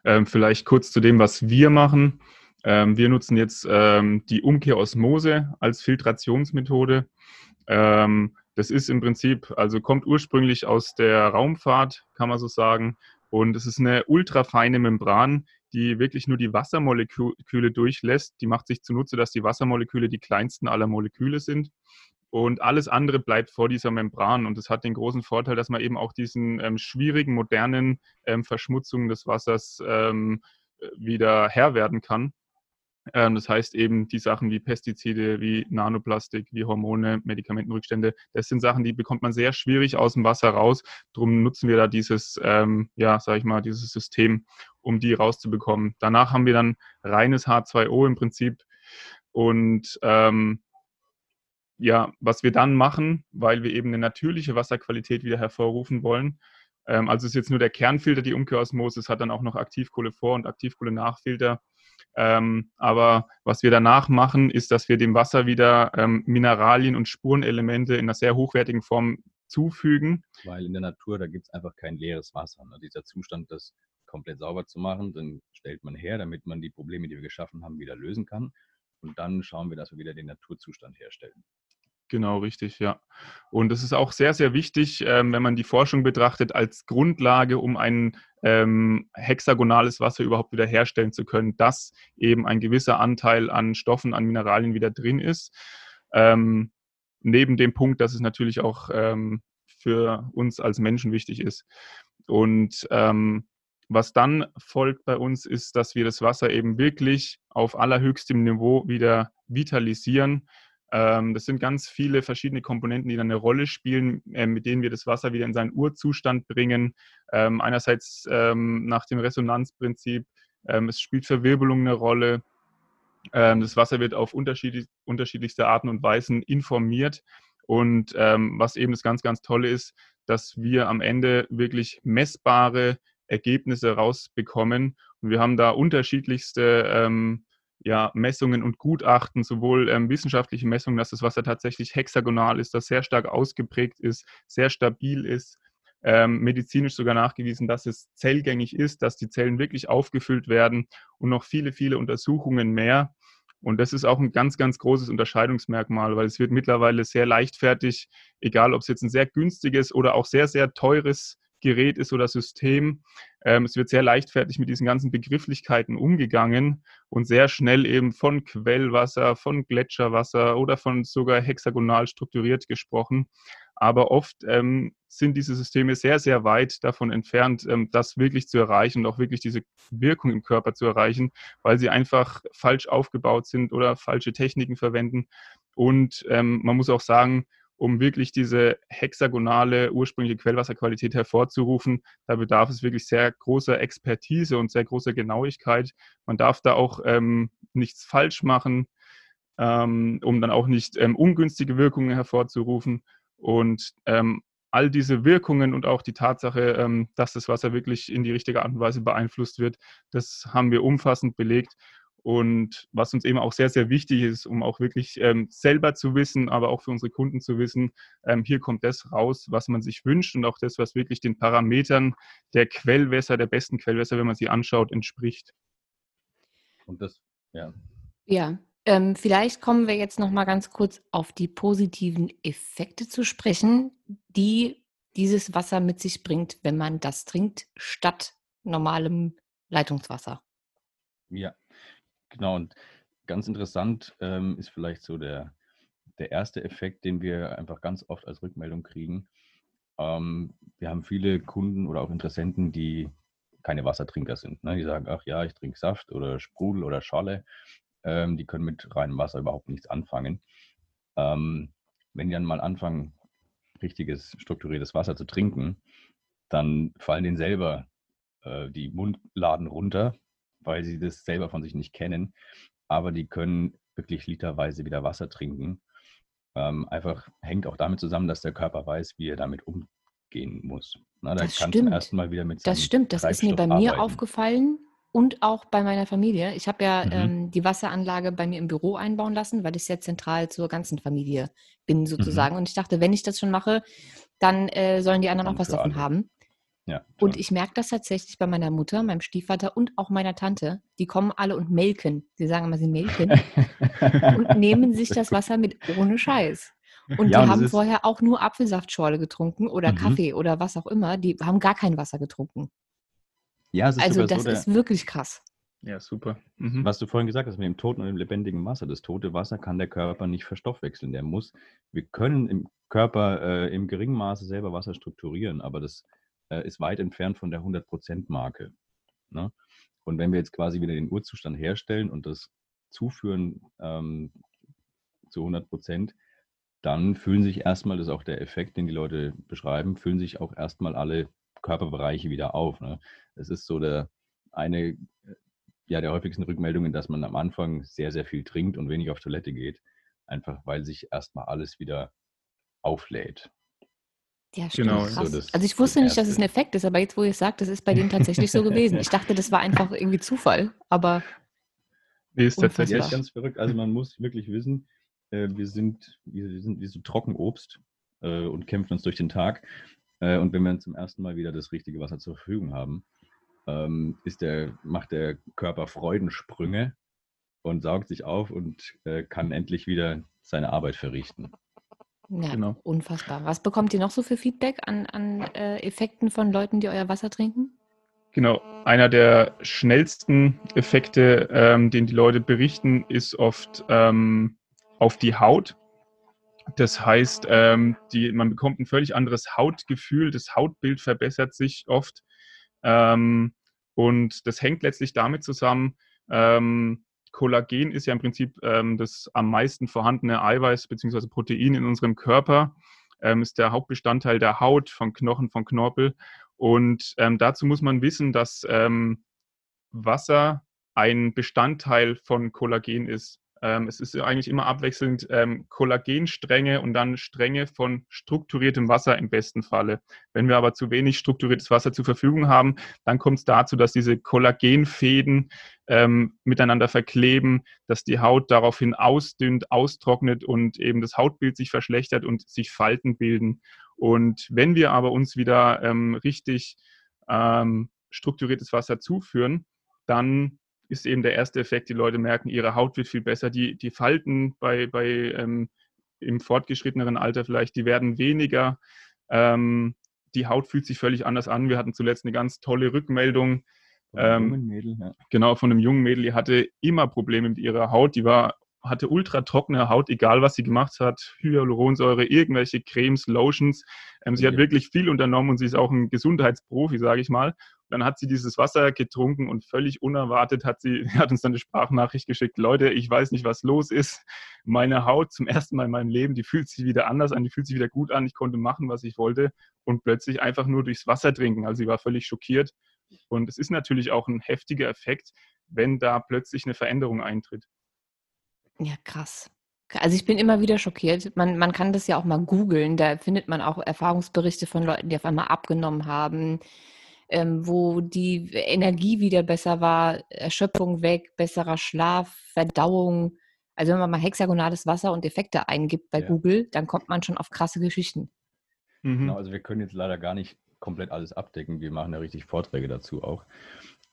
Ähm, vielleicht kurz zu dem, was wir machen. Ähm, wir nutzen jetzt ähm, die Umkehrosmose als Filtrationsmethode. Ähm, das ist im Prinzip, also kommt ursprünglich aus der Raumfahrt, kann man so sagen. Und es ist eine ultrafeine Membran, die wirklich nur die Wassermoleküle durchlässt. Die macht sich zunutze, dass die Wassermoleküle die kleinsten aller Moleküle sind. Und alles andere bleibt vor dieser Membran. Und das hat den großen Vorteil, dass man eben auch diesen ähm, schwierigen, modernen ähm, Verschmutzungen des Wassers ähm, wieder Herr werden kann. Ähm, das heißt eben die Sachen wie Pestizide, wie Nanoplastik, wie Hormone, Medikamentenrückstände, das sind Sachen, die bekommt man sehr schwierig aus dem Wasser raus. Darum nutzen wir da dieses, ähm, ja, sag ich mal, dieses System, um die rauszubekommen. Danach haben wir dann reines H2O im Prinzip. Und ähm, ja, was wir dann machen, weil wir eben eine natürliche Wasserqualität wieder hervorrufen wollen, ähm, also ist jetzt nur der Kernfilter, die Umkehrosmose, es hat dann auch noch Aktivkohle vor und Aktivkohle Nachfilter. Ähm, aber was wir danach machen, ist, dass wir dem Wasser wieder ähm, Mineralien und Spurenelemente in einer sehr hochwertigen Form zufügen. Weil in der Natur, da gibt es einfach kein leeres Wasser. Ne? Dieser Zustand des komplett sauber zu machen. Dann stellt man her, damit man die Probleme, die wir geschaffen haben, wieder lösen kann. Und dann schauen wir, dass wir wieder den Naturzustand herstellen. Genau, richtig, ja. Und das ist auch sehr, sehr wichtig, ähm, wenn man die Forschung betrachtet, als Grundlage, um ein ähm, hexagonales Wasser überhaupt wieder herstellen zu können, dass eben ein gewisser Anteil an Stoffen, an Mineralien wieder drin ist. Ähm, neben dem Punkt, dass es natürlich auch ähm, für uns als Menschen wichtig ist. Und ähm, was dann folgt bei uns, ist, dass wir das Wasser eben wirklich auf allerhöchstem Niveau wieder vitalisieren das sind ganz viele verschiedene Komponenten, die dann eine Rolle spielen, äh, mit denen wir das Wasser wieder in seinen Urzustand bringen. Ähm, einerseits ähm, nach dem Resonanzprinzip, es spielt Verwirbelung eine Rolle. das Wasser wird auf unterschiedlich, unterschiedlichste Arten und Weisen informiert. Und was eben das ganz, ganz Tolle ist, dass wir am Ende wirklich messbare Ergebnisse rausbekommen. Und wir haben da unterschiedlichste ähm, ja, Messungen und Gutachten, sowohl ähm, wissenschaftliche Messungen, dass das Wasser tatsächlich hexagonal ist, das sehr stark ausgeprägt ist, sehr stabil ist, ähm, medizinisch sogar nachgewiesen, dass es zellgängig ist, dass die Zellen wirklich aufgefüllt werden und noch viele, viele Untersuchungen mehr. Und das ist auch ein ganz, ganz großes Unterscheidungsmerkmal, weil es wird mittlerweile sehr leichtfertig, egal ob es jetzt ein sehr günstiges oder auch sehr, sehr teures Gerät ist oder System. Ähm, es wird sehr leichtfertig mit diesen ganzen Begrifflichkeiten umgegangen und sehr schnell eben von Quellwasser, von Gletscherwasser oder von sogar hexagonal strukturiert gesprochen. Aber oft ähm, sind diese Systeme sehr, sehr weit davon entfernt, ähm, das wirklich zu erreichen und auch wirklich diese Wirkung im Körper zu erreichen, weil sie einfach falsch aufgebaut sind oder falsche Techniken verwenden. Und ähm, man muss auch sagen, um wirklich diese hexagonale ursprüngliche Quellwasserqualität hervorzurufen. Da bedarf es wirklich sehr großer Expertise und sehr großer Genauigkeit. Man darf da auch ähm, nichts falsch machen, ähm, um dann auch nicht ähm, ungünstige Wirkungen hervorzurufen. Und ähm, all diese Wirkungen und auch die Tatsache, ähm, dass das Wasser wirklich in die richtige Art und Weise beeinflusst wird, das haben wir umfassend belegt. Und was uns eben auch sehr, sehr wichtig ist, um auch wirklich ähm, selber zu wissen, aber auch für unsere Kunden zu wissen, ähm, hier kommt das raus, was man sich wünscht und auch das, was wirklich den Parametern der Quellwässer, der besten Quellwässer, wenn man sie anschaut, entspricht. Und das, ja. Ja, ähm, vielleicht kommen wir jetzt noch mal ganz kurz auf die positiven Effekte zu sprechen, die dieses Wasser mit sich bringt, wenn man das trinkt, statt normalem Leitungswasser. Ja, Genau, und ganz interessant ähm, ist vielleicht so der, der erste Effekt, den wir einfach ganz oft als Rückmeldung kriegen. Ähm, wir haben viele Kunden oder auch Interessenten, die keine Wassertrinker sind. Ne? Die sagen, ach ja, ich trinke Saft oder Sprudel oder Schale. Ähm, die können mit reinem Wasser überhaupt nichts anfangen. Ähm, wenn die dann mal anfangen, richtiges, strukturiertes Wasser zu trinken, dann fallen denen selber äh, die Mundladen runter weil sie das selber von sich nicht kennen. Aber die können wirklich literweise wieder Wasser trinken. Ähm, einfach hängt auch damit zusammen, dass der Körper weiß, wie er damit umgehen muss. Na, das stimmt. Erstmal wieder mit das stimmt, das ist mir bei mir aufgefallen und auch bei meiner Familie. Ich habe ja mhm. ähm, die Wasseranlage bei mir im Büro einbauen lassen, weil ich sehr zentral zur ganzen Familie bin mhm. sozusagen. Mhm. Und ich dachte, wenn ich das schon mache, dann äh, sollen die anderen auch was davon alle. haben. Ja, und ich merke das tatsächlich bei meiner Mutter, meinem Stiefvater und auch meiner Tante. Die kommen alle und melken. Sie sagen immer, sie melken. *laughs* und nehmen sich das Wasser mit ohne Scheiß. Und ja, die und haben vorher auch nur Apfelsaftschorle getrunken oder mhm. Kaffee oder was auch immer. Die haben gar kein Wasser getrunken. Ja, also das so ist wirklich krass. Ja, super. Mhm. Was du vorhin gesagt hast mit dem toten und dem lebendigen Wasser. Das tote Wasser kann der Körper nicht verstoffwechseln. Der muss, wir können im Körper äh, im geringen Maße selber Wasser strukturieren, aber das äh, ist weit entfernt von der 100%-Marke. Ne? Und wenn wir jetzt quasi wieder den Urzustand herstellen und das zuführen ähm, zu 100 Prozent, dann fühlen sich erstmal, das ist auch der Effekt, den die Leute beschreiben, fühlen sich auch erstmal alle Körperbereiche wieder auf. Ne? Es ist so der eine ja, der häufigsten Rückmeldungen, dass man am Anfang sehr, sehr viel trinkt und wenig auf Toilette geht, einfach weil sich erstmal alles wieder auflädt. Ja, stimmt. Genau. So also ich wusste nicht, dass es ein Effekt ist, aber jetzt, wo ihr es sagt, das ist bei denen tatsächlich so gewesen. Ich dachte, das war einfach irgendwie Zufall, aber. Nee, ist tatsächlich ist ganz verrückt. Also man muss wirklich wissen, äh, wir, sind, wir sind wie so Trockenobst äh, und kämpfen uns durch den Tag. Äh, und wenn wir zum ersten Mal wieder das richtige Wasser zur Verfügung haben, ähm, ist der, macht der Körper Freudensprünge und saugt sich auf und äh, kann endlich wieder seine Arbeit verrichten. Ja, genau. unfassbar. Was bekommt ihr noch so für Feedback an, an äh, Effekten von Leuten, die euer Wasser trinken? Genau, einer der schnellsten Effekte, ähm, den die Leute berichten, ist oft ähm, auf die Haut. Das heißt, ähm, die, man bekommt ein völlig anderes Hautgefühl, das Hautbild verbessert sich oft. Ähm, und das hängt letztlich damit zusammen, ähm, Kollagen ist ja im Prinzip ähm, das am meisten vorhandene Eiweiß bzw. Protein in unserem Körper, ähm, ist der Hauptbestandteil der Haut, von Knochen, von Knorpel. Und ähm, dazu muss man wissen, dass ähm, Wasser ein Bestandteil von Kollagen ist. Ähm, es ist eigentlich immer abwechselnd ähm, Kollagenstränge und dann Stränge von strukturiertem Wasser im besten Falle. Wenn wir aber zu wenig strukturiertes Wasser zur Verfügung haben, dann kommt es dazu, dass diese Kollagenfäden ähm, miteinander verkleben, dass die Haut daraufhin ausdünnt, austrocknet und eben das Hautbild sich verschlechtert und sich Falten bilden. Und wenn wir aber uns wieder ähm, richtig ähm, strukturiertes Wasser zuführen, dann ist eben der erste Effekt, die Leute merken, ihre Haut wird viel besser. Die, die Falten bei, bei ähm, im fortgeschritteneren Alter vielleicht, die werden weniger. Ähm, die Haut fühlt sich völlig anders an. Wir hatten zuletzt eine ganz tolle Rückmeldung. Von einem ähm, jungen Mädel, ja. Genau, von einem jungen Mädel, die hatte immer Probleme mit ihrer Haut. Die war hatte ultra trockene Haut, egal was sie gemacht hat, Hyaluronsäure, irgendwelche Cremes, Lotions. Ähm, sie hat wirklich viel unternommen und sie ist auch ein Gesundheitsprofi, sage ich mal. Dann hat sie dieses Wasser getrunken und völlig unerwartet hat *laughs* sie, hat uns dann eine Sprachnachricht geschickt. Leute, ich weiß nicht, was los ist. Meine Haut zum ersten Mal in meinem Leben, die fühlt sich wieder anders an, die fühlt sich wieder gut an. Ich konnte machen, was ich wollte und plötzlich einfach nur durchs Wasser trinken. Also sie war völlig schockiert. Und es ist natürlich auch ein heftiger Effekt, wenn da plötzlich eine Veränderung eintritt. Ja, krass. Also ich bin immer wieder schockiert. Man, man kann das ja auch mal googeln. Da findet man auch Erfahrungsberichte von Leuten, die auf einmal abgenommen haben, ähm, wo die Energie wieder besser war, Erschöpfung weg, besserer Schlaf, Verdauung. Also wenn man mal hexagonales Wasser und Effekte eingibt bei ja. Google, dann kommt man schon auf krasse Geschichten. Mhm. Genau, also wir können jetzt leider gar nicht komplett alles abdecken. Wir machen ja richtig Vorträge dazu auch.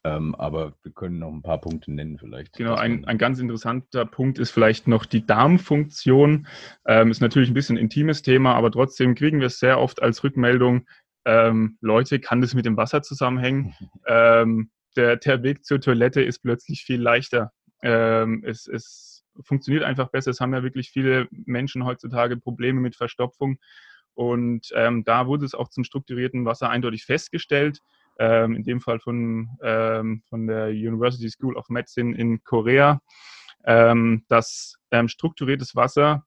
Ähm, aber wir können noch ein paar Punkte nennen vielleicht. Genau, ein, ein ganz interessanter Punkt ist vielleicht noch die Darmfunktion. Ähm, ist natürlich ein bisschen ein intimes Thema, aber trotzdem kriegen wir es sehr oft als Rückmeldung, ähm, Leute, kann das mit dem Wasser zusammenhängen? ähm, der, der Weg zur Toilette ist plötzlich viel leichter. Ähm, es, es funktioniert einfach besser. Es haben ja wirklich viele Menschen heutzutage Probleme mit Verstopfung. Und ähm, da wurde es auch zum strukturierten Wasser eindeutig festgestellt ähm, in dem Fall von, ähm, von der University School of Medicine in Korea, ähm, dass ähm, strukturiertes Wasser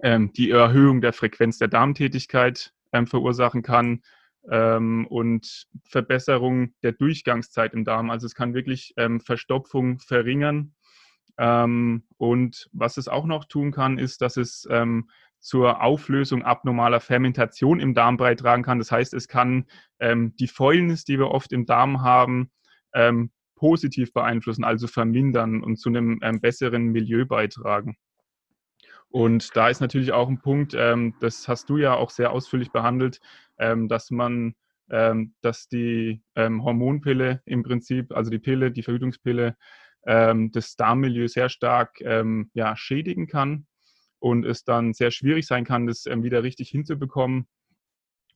ähm, die Erhöhung der Frequenz der Darmtätigkeit verursachen kann und Verbesserung der Durchgangszeit im Darm. Also es kann wirklich Verstopfung verringern. und was es auch noch tun kann, ist, dass es zur Auflösung abnormaler Fermentation im Darm beitragen kann. Das heißt, es kann ähm, die Fäulnis, die wir oft im Darm haben, ähm, positiv beeinflussen, also vermindern und zu einem ähm, besseren Milieu beitragen. Und da ist natürlich auch ein Punkt, ähm, das hast du ja auch sehr ausführlich behandelt, ähm, dass man, ähm, dass die Hormonpille im Prinzip, also die Pille, die Verhütungspille, das Darmmilieu sehr stark ja, schädigen kann und es dann sehr schwierig sein kann, das ähm, wieder richtig hinzubekommen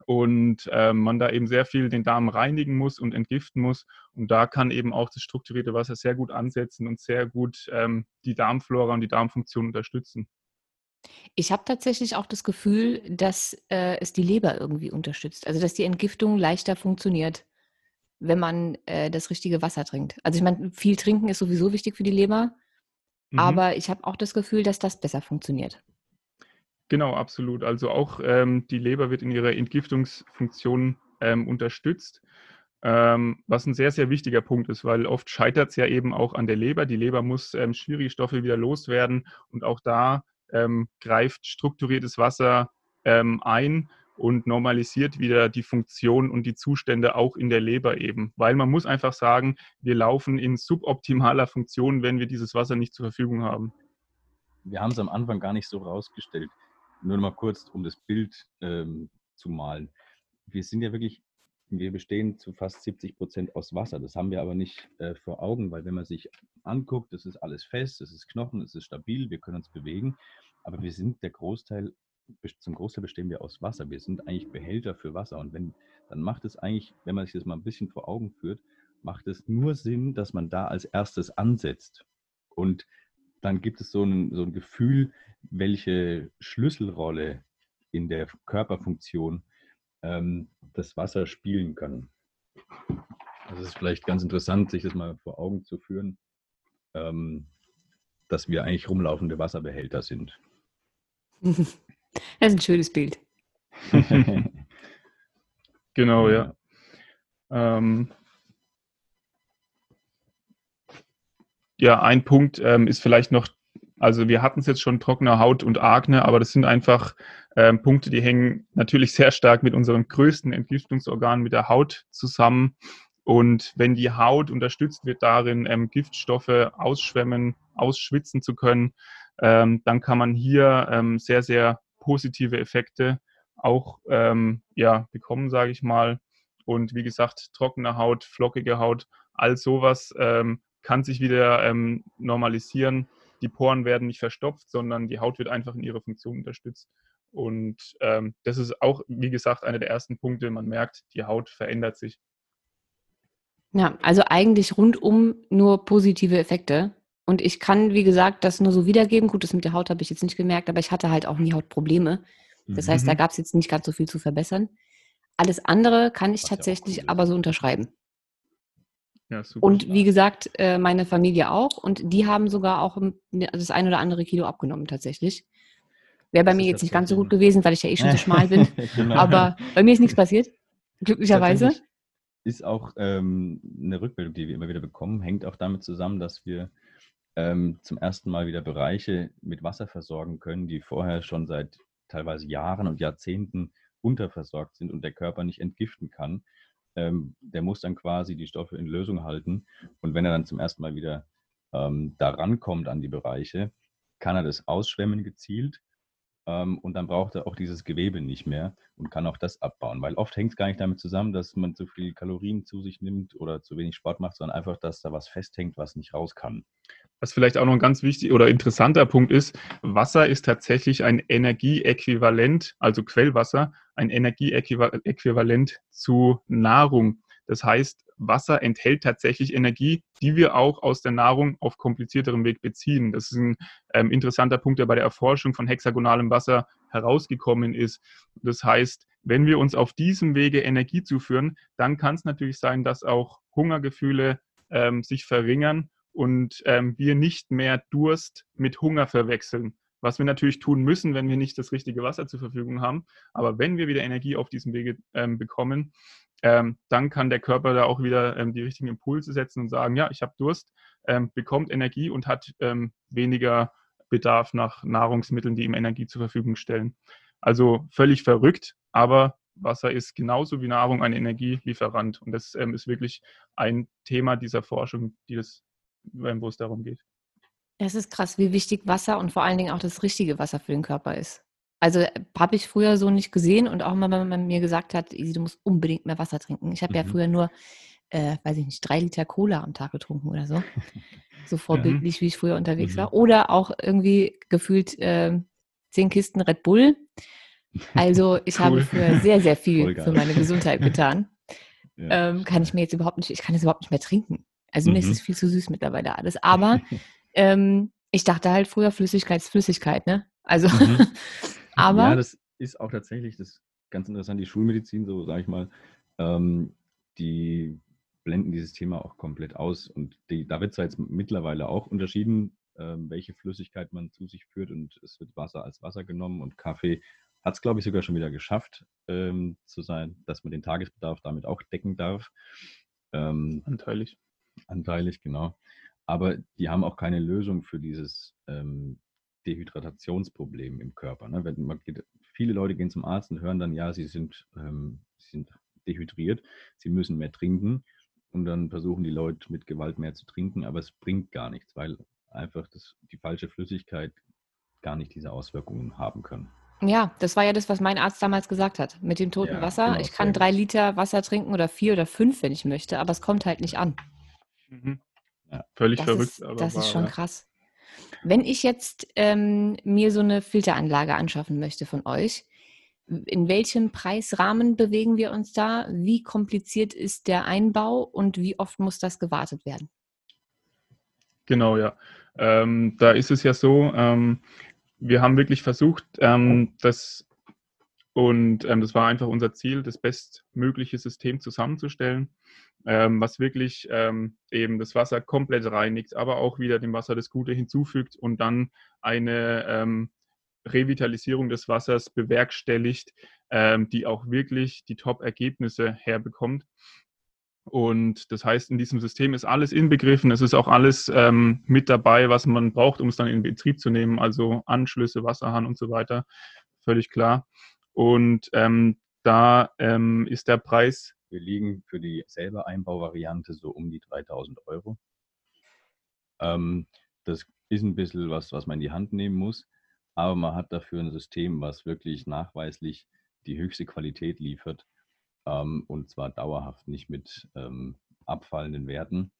und ähm, man da eben sehr viel den Darm reinigen muss und entgiften muss. Und da kann eben auch das strukturierte Wasser sehr gut ansetzen und sehr gut ähm, die Darmflora und die Darmfunktion unterstützen. Ich habe tatsächlich auch das Gefühl, dass äh, es die Leber irgendwie unterstützt. Also dass die Entgiftung leichter funktioniert, wenn man äh, das richtige Wasser trinkt. Also ich meine, viel trinken ist sowieso wichtig für die Leber. Mhm. Aber ich habe auch das Gefühl, dass das besser funktioniert. Genau, absolut. Also auch ähm, die Leber wird in ihrer Entgiftungsfunktion ähm, unterstützt, ähm, was ein sehr, sehr wichtiger Punkt ist, weil oft scheitert es ja eben auch an der Leber. Die Leber muss ähm, schwierige Stoffe wieder loswerden und auch da ähm, greift strukturiertes Wasser ähm, ein und normalisiert wieder die Funktion und die Zustände auch in der Leber eben. Weil man muss einfach sagen, wir laufen in suboptimaler Funktion, wenn wir dieses Wasser nicht zur Verfügung haben. Wir haben es am Anfang gar nicht so rausgestellt. Nur mal kurz, um das Bild ähm, zu malen. Wir sind ja wirklich wir bestehen zu fast 70 Prozent aus Wasser. Das haben wir aber nicht äh, vor Augen, weil wenn man sich anguckt, das ist alles fest, es ist Knochen, es ist stabil, wir können uns bewegen, aber wir sind der Großteil, zum Großteil bestehen wir aus Wasser. Wir sind eigentlich Behälter für Wasser. Und wenn, dann macht es eigentlich, wenn man sich das mal ein bisschen vor Augen führt, macht es nur Sinn, dass man da als erstes ansetzt. Und dann gibt es so ein, so ein Gefühl, welche Schlüsselrolle in der Körperfunktion ähm, das Wasser spielen kann. Also es ist vielleicht ganz interessant, sich das mal vor Augen zu führen, ähm, dass wir eigentlich rumlaufende Wasserbehälter sind. *laughs* Das ist ein schönes Bild. *laughs* genau, ja. Ähm, ja, ein Punkt ähm, ist vielleicht noch also wir hatten es jetzt schon trockene Haut und Akne, aber das sind einfach ähm, Punkte, die hängen natürlich *laughs* sehr stark mit unserem größten Entgiftungsorgan, mit der Haut zusammen. Und wenn die Haut unterstützt wird darin, ähm, Giftstoffe ausschwemmen, ausschwitzen zu können, ähm, dann kann man hier ähm, sehr, sehr positive Effekte auch ähm, ja, bekommen, sage ich mal. Und wie gesagt, trockene Haut, flockige Haut, all sowas ähm, kann sich wieder normalisieren die Poren werden nicht verstopft, sondern die Haut wird einfach in ihrer Funktion unterstützt. Und ähm, das ist auch, wie gesagt, einer der ersten Punkte. Man merkt, die Haut verändert sich. Ja, also eigentlich rundum nur positive Effekte. Und ich kann, wie gesagt, das nur so wiedergeben. Gut, das mit der Haut habe ich jetzt nicht gemerkt, aber ich hatte halt auch nie Hautprobleme. Das heißt, da mhm. gab es jetzt nicht ganz so viel zu verbessern. Alles andere kann ich Was tatsächlich ja aber so unterschreiben. Ja, super. Und wie gesagt, äh, meine Familie auch. Und die haben sogar auch das ein oder andere Kilo abgenommen tatsächlich. Wäre bei das mir jetzt nicht ganz so gut gewesen, weil ich ja eh schon so *laughs* schmal bin. *laughs* genau. Aber bei mir ist nichts passiert, glücklicherweise. Ist auch ähm, eine Rückmeldung, die wir immer wieder bekommen, hängt auch damit zusammen, dass wir ähm, zum ersten Mal wieder Bereiche mit Wasser versorgen können, die vorher schon seit teilweise Jahren und Jahrzehnten unterversorgt sind und der Körper nicht entgiften kann ähm, der muss dann quasi die Stoffe in Lösung halten. Und wenn er dann zum ersten Mal wieder ähm, da rankommt an die Bereiche, kann er das ausschwemmen gezielt ähm, und dann braucht er auch dieses Gewebe nicht mehr und kann auch das abbauen. Weil oft hängt es gar nicht damit zusammen, dass man zu viel Kalorien zu sich nimmt oder zu wenig Sport macht, sondern einfach, dass da was festhängt, was nicht raus kann. Was vielleicht auch noch ein ganz wichtiger oder interessanter Punkt ist, Wasser ist tatsächlich ein Energieäquivalent, also Quellwasser, ein Energieäquivalent zu Nahrung. Das heißt, Wasser enthält tatsächlich Energie, die wir auch aus der Nahrung auf komplizierterem Weg beziehen. Das ist ein ähm, interessanter Punkt, der bei der Erforschung von hexagonalem Wasser herausgekommen ist. Das heißt, wenn wir uns auf diesem Wege Energie zuführen, dann kann es natürlich sein, dass auch Hungergefühle ähm, sich verringern und ähm, wir nicht mehr Durst mit Hunger verwechseln. Was wir natürlich tun müssen, wenn wir nicht das richtige Wasser zur Verfügung haben. Aber wenn wir wieder Energie auf diesem Wege ähm, bekommen, ähm, dann kann der Körper da auch wieder ähm, die richtigen Impulse setzen und sagen, ja, ich habe Durst, ähm, bekommt Energie und hat ähm, weniger Bedarf nach Nahrungsmitteln, die ihm Energie zur Verfügung stellen. Also völlig verrückt, aber Wasser ist genauso wie Nahrung ein Energielieferant. Und das ähm, ist wirklich ein Thema dieser Forschung, die das, wo es darum geht. Es ist krass, wie wichtig Wasser und vor allen Dingen auch das richtige Wasser für den Körper ist. Also äh, habe ich früher so nicht gesehen und auch mal, wenn man mir gesagt hat, du musst unbedingt mehr Wasser trinken. Ich habe mhm. ja früher nur, äh, weiß ich nicht, drei Liter Cola am Tag getrunken oder so. *laughs* So vorbildlich, wie ich früher unterwegs mhm. war. Oder auch irgendwie gefühlt äh, zehn Kisten Red Bull. Also ich *laughs* cool. habe früher sehr, sehr viel für meine Gesundheit *laughs* getan. Ja. Ähm, kann ich mir jetzt überhaupt nicht, ich kann es überhaupt nicht mehr trinken. Also mhm. mir ist mhm. es viel zu süß mittlerweile alles. *laughs* Aber ähm, ich dachte halt früher Flüssigkeit ist Flüssigkeit, ne? Also mhm. *laughs* Aber ja, das ist auch tatsächlich das ganz interessant. Die Schulmedizin, so sage ich mal, ähm, die blenden dieses Thema auch komplett aus. Und die, da wird zwar jetzt mittlerweile auch unterschieden, ähm, welche Flüssigkeit man zu sich führt. Und es wird Wasser als Wasser genommen und Kaffee hat es, glaube ich, sogar schon wieder geschafft ähm, zu sein, dass man den Tagesbedarf damit auch decken darf. Ähm, anteilig. Anteilig, genau. Aber die haben auch keine Lösung für dieses ähm, Dehydratationsproblem im Körper. Ne? Wenn man geht, viele Leute gehen zum Arzt und hören dann, ja, sie sind, ähm, sie sind dehydriert, sie müssen mehr trinken und dann versuchen die Leute mit Gewalt mehr zu trinken, aber es bringt gar nichts, weil einfach das, die falsche Flüssigkeit gar nicht diese Auswirkungen haben kann. Ja, das war ja das, was mein Arzt damals gesagt hat. Mit dem toten Ja, Wasser. genau, ich kann drei. Liter Wasser trinken oder vier oder fünf, wenn ich möchte, aber es kommt halt nicht an. Mhm. Ja. Völlig Das, verrückt, ist, aber das wahr, ist schon ja. krass. Wenn ich jetzt ähm, mir so eine Filteranlage anschaffen möchte von euch, in welchem Preisrahmen bewegen wir uns da? Wie kompliziert ist der Einbau und wie oft muss das gewartet werden? Genau, ja. Ähm, da ist es ja so, ähm, wir haben wirklich versucht, ähm, das und ähm, das war einfach unser Ziel, das bestmögliche System zusammenzustellen, ähm, was wirklich ähm, eben das Wasser komplett reinigt, aber auch wieder dem Wasser das Gute hinzufügt und dann eine ähm, Revitalisierung des Wassers bewerkstelligt, ähm, die auch wirklich die Top-Ergebnisse herbekommt. Und das heißt, in diesem System ist alles inbegriffen. Es ist auch alles ähm, mit dabei, was man braucht, um es dann in Betrieb zu nehmen. Also Anschlüsse, Wasserhahn und so weiter. Völlig klar. Und ähm, da ähm, ist der Preis, Wir liegen für die selber Einbauvariante so um die 3000 Euro. Ähm, das ist ein bisschen was, was man in die Hand nehmen muss, aber man hat dafür ein System, was wirklich nachweislich die höchste Qualität liefert ähm, und zwar dauerhaft, nicht mit ähm, abfallenden Werten.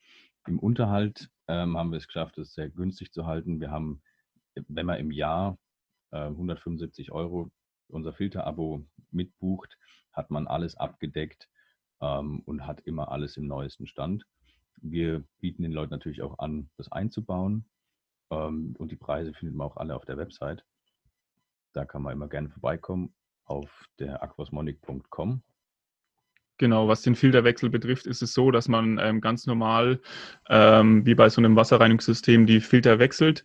Im Unterhalt ähm, haben wir es geschafft, es sehr günstig zu halten. Wir haben, wenn man im Jahr äh, 175 Euro unser Filterabo mitbucht, hat man alles abgedeckt und hat immer alles im neuesten Stand. Wir bieten den Leuten natürlich auch an, das einzubauen. Ähm, und die Preise findet man auch alle auf der Website. Da kann man immer gerne vorbeikommen auf der aquasmonic.com. genau, was den Filterwechsel betrifft, ist es so, dass man ähm, ganz normal, ähm, wie bei so einem Wasserreinigungssystem, die Filter wechselt.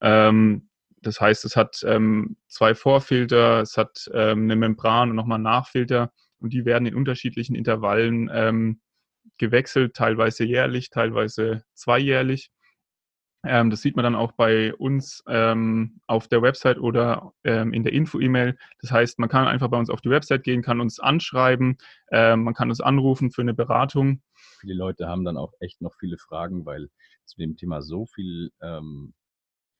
Ähm, das heißt, es hat ähm, zwei Vorfilter, es hat ähm, eine Membran und nochmal einen Nachfilter und die werden in unterschiedlichen Intervallen ähm, gewechselt, teilweise jährlich, teilweise zweijährlich. Ähm, das sieht man dann auch bei uns ähm, auf der Website oder ähm, in der Info-E-Mail. Das heißt, man kann einfach bei uns auf die Website gehen, kann uns anschreiben, ähm, man kann uns anrufen für eine Beratung. Viele Leute haben dann auch echt noch viele Fragen, weil zu dem Thema so viel ähm,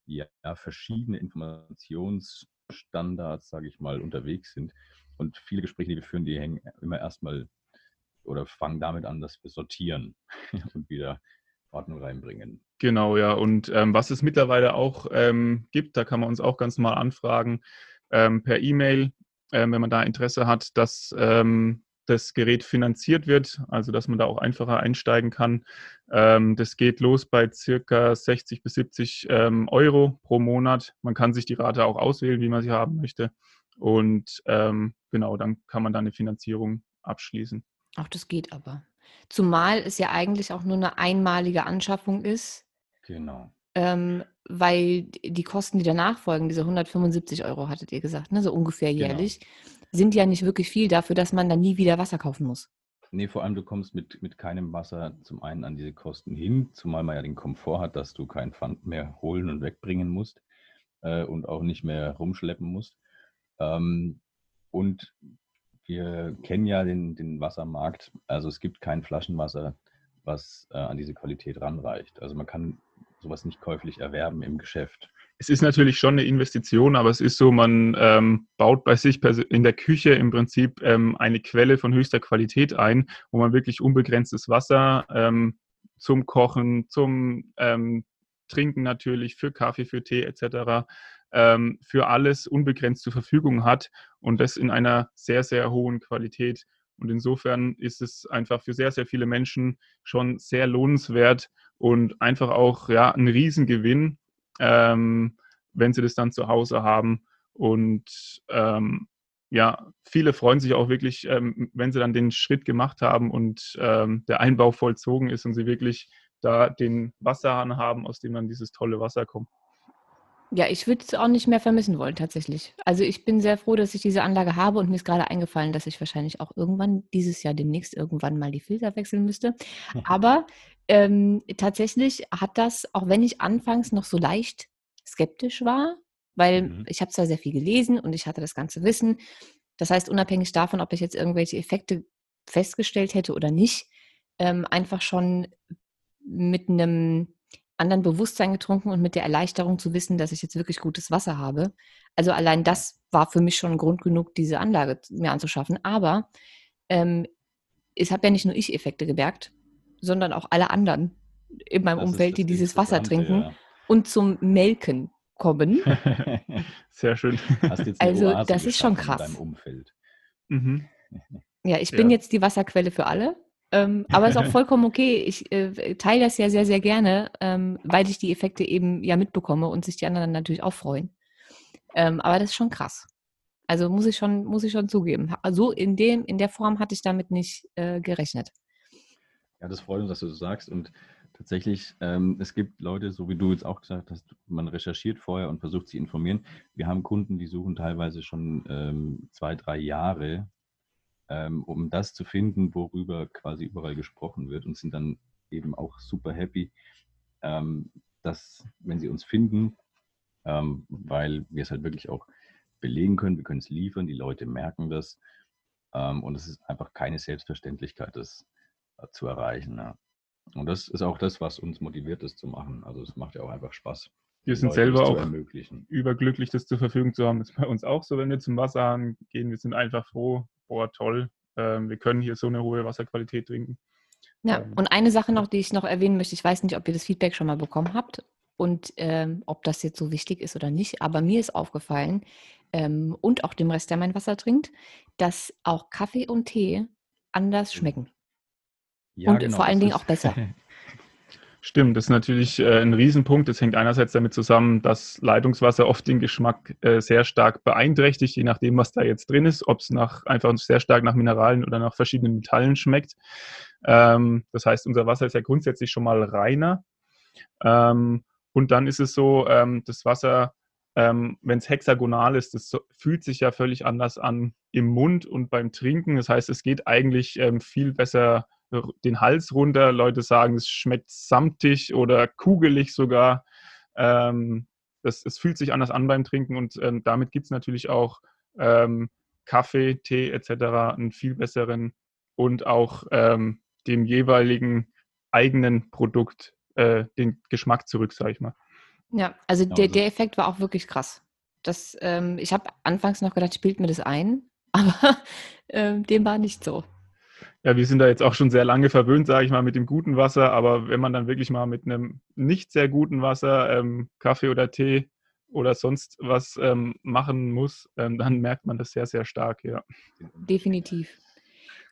ja, verschiedene Informationsstandards, sage ich mal, unterwegs sind. Und viele Gespräche, die wir führen, die hängen immer erstmal oder fangen damit an, dass wir sortieren *laughs* und wieder Ordnung reinbringen. Genau, ja. Und ähm, was es mittlerweile auch ähm, gibt, da kann man uns auch ganz normal anfragen ähm, per E-Mail, ähm, wenn man da Interesse hat, dass ähm, das Gerät finanziert wird, also dass man da auch einfacher einsteigen kann. Ähm, das geht los bei circa 60 bis 70 ähm, Euro pro Monat. Man kann sich die Rate auch auswählen, wie man sie haben möchte. Und ähm, genau, dann kann man da eine Finanzierung abschließen. Auch das geht aber. Zumal es ja eigentlich auch nur eine einmalige Anschaffung ist, Genau. ähm, weil die Kosten, die danach folgen, diese 175 Euro, hattet ihr gesagt, ne, so ungefähr Genau. jährlich, sind ja nicht wirklich viel dafür, dass man dann nie wieder Wasser kaufen muss. Nee, vor allem du kommst mit, mit keinem Wasser zum einen an diese Kosten hin, zumal man ja den Komfort hat, dass du kein Pfand mehr holen und wegbringen musst äh, und auch nicht mehr rumschleppen musst. Ähm, und wir kennen ja den, den Wassermarkt, also es gibt kein Flaschenwasser, was äh, an diese Qualität ranreicht. Also man kann sowas nicht käuflich erwerben im Geschäft. es ist natürlich schon eine Investition, aber es ist so, man ähm, baut bei sich in der Küche im Prinzip ähm, eine Quelle von höchster Qualität ein, wo man wirklich unbegrenztes Wasser ähm, zum Kochen, zum ähm, Trinken natürlich, für Kaffee, für Tee etc., ähm, für alles unbegrenzt zur Verfügung hat und das in einer sehr, sehr hohen Qualität. Und insofern ist es einfach für sehr, sehr viele Menschen schon sehr lohnenswert und einfach auch ja, ein Riesengewinn, ähm, wenn sie das dann zu Hause haben. Und ähm, ja, viele freuen sich auch wirklich, ähm, wenn sie dann den Schritt gemacht haben und ähm, der Einbau vollzogen ist und sie wirklich da den Wasserhahn haben, aus dem dann dieses tolle Wasser kommt. Ja, ich würde es auch nicht mehr vermissen wollen, tatsächlich. Also ich bin sehr froh, dass ich diese Anlage habe und mir ist gerade eingefallen, dass ich wahrscheinlich auch irgendwann dieses Jahr demnächst irgendwann mal die Filter wechseln müsste. Aber ähm, tatsächlich hat das, auch wenn ich anfangs noch so leicht skeptisch war, weil Mhm. ich habe zwar sehr viel gelesen und ich hatte das ganze Wissen. Das heißt, unabhängig davon, ob ich jetzt irgendwelche Effekte festgestellt hätte oder nicht, ähm, einfach schon mit einem anderen Bewusstsein getrunken und mit der Erleichterung zu wissen, dass ich jetzt wirklich gutes Wasser habe. Also allein das war für mich schon Grund genug, diese Anlage mir anzuschaffen. Aber ähm, es habe ja nicht nur ich Effekte gemerkt, sondern auch alle anderen in meinem Das Umfeld, die dieses Wasser trinken ja. und zum Melken kommen. *laughs* Sehr schön. Hast jetzt eine Also, Oase das ist schon krass. deinem Umfeld. Mhm. Ja, ich bin Ja. jetzt die Wasserquelle für alle. Ähm, aber ist auch *laughs* vollkommen okay. Ich äh, teile das ja sehr, sehr gerne, ähm, weil ich die Effekte eben ja mitbekomme und sich die anderen natürlich auch freuen. Ähm, aber das ist schon krass. Also muss ich schon, muss ich schon zugeben. Also in dem, in der Form hatte ich damit nicht äh, gerechnet. Ja, das freut uns, dass du das sagst. Und tatsächlich, ähm, es gibt Leute, so wie du jetzt auch gesagt hast, man recherchiert vorher und versucht sich informieren. Wir haben Kunden, die suchen teilweise schon ähm, zwei, drei Jahre, ähm, um das zu finden, worüber quasi überall gesprochen wird und sind dann eben auch super happy, ähm, dass, wenn sie uns finden, ähm, weil wir es halt wirklich auch belegen können, wir können es liefern, die Leute merken das. Ähm, und es ist einfach keine Selbstverständlichkeit, das äh, zu erreichen. Ja. Und das ist auch das, was uns motiviert, das zu machen. Also es macht ja auch einfach Spaß. Wir sind Leuten selber auch überglücklich, das zur Verfügung zu haben. Das ist bei uns auch so, wenn wir zum Wasserhahn gehen. Wir sind einfach froh, boah, toll, ähm, wir können hier so eine hohe Wasserqualität trinken. Ja, Ähm, und eine Sache noch, die ich noch erwähnen möchte, ich weiß nicht, ob ihr das Feedback schon mal bekommen habt und ähm, ob das jetzt so wichtig ist oder nicht, aber mir ist aufgefallen ähm, und auch dem Rest, der mein Wasser trinkt, dass auch Kaffee und Tee anders schmecken. Ja, und genau, vor allen Dingen auch besser. *laughs* Stimmt, das ist natürlich äh, ein Riesenpunkt. Das hängt einerseits damit zusammen, dass Leitungswasser oft den Geschmack äh, sehr stark beeinträchtigt, je nachdem, was da jetzt drin ist, ob es nach einfach sehr stark nach Mineralien oder nach verschiedenen Metallen schmeckt. Ähm, das heißt, unser Wasser ist ja grundsätzlich schon mal reiner. Ähm, und dann ist es so, ähm, das Wasser, ähm, wenn es hexagonal ist, das fühlt sich ja völlig anders an im Mund und beim Trinken. Das heißt, es geht eigentlich viel besser den Hals runter. Leute sagen, es schmeckt samtig oder kugelig sogar. Ähm, das, es fühlt sich anders an beim Trinken und ähm, damit gibt es natürlich auch ähm, Kaffee, Tee etc. einen viel besseren und auch ähm, dem jeweiligen eigenen Produkt äh, den Geschmack zurück, sage ich mal. Ja, also Genau, der, also- der Effekt war auch wirklich krass. Das, ähm, ich habe anfangs noch gedacht, spielt mir das ein, *laughs* aber ähm, dem war nicht so. Ja, wir sind da jetzt auch schon sehr lange verwöhnt, sage ich mal, mit dem guten Wasser. Aber wenn man dann wirklich mal mit einem nicht sehr guten Wasser, ähm, Kaffee oder Tee oder sonst was ähm, machen muss, ähm, dann merkt man das sehr, sehr stark, ja. Definitiv.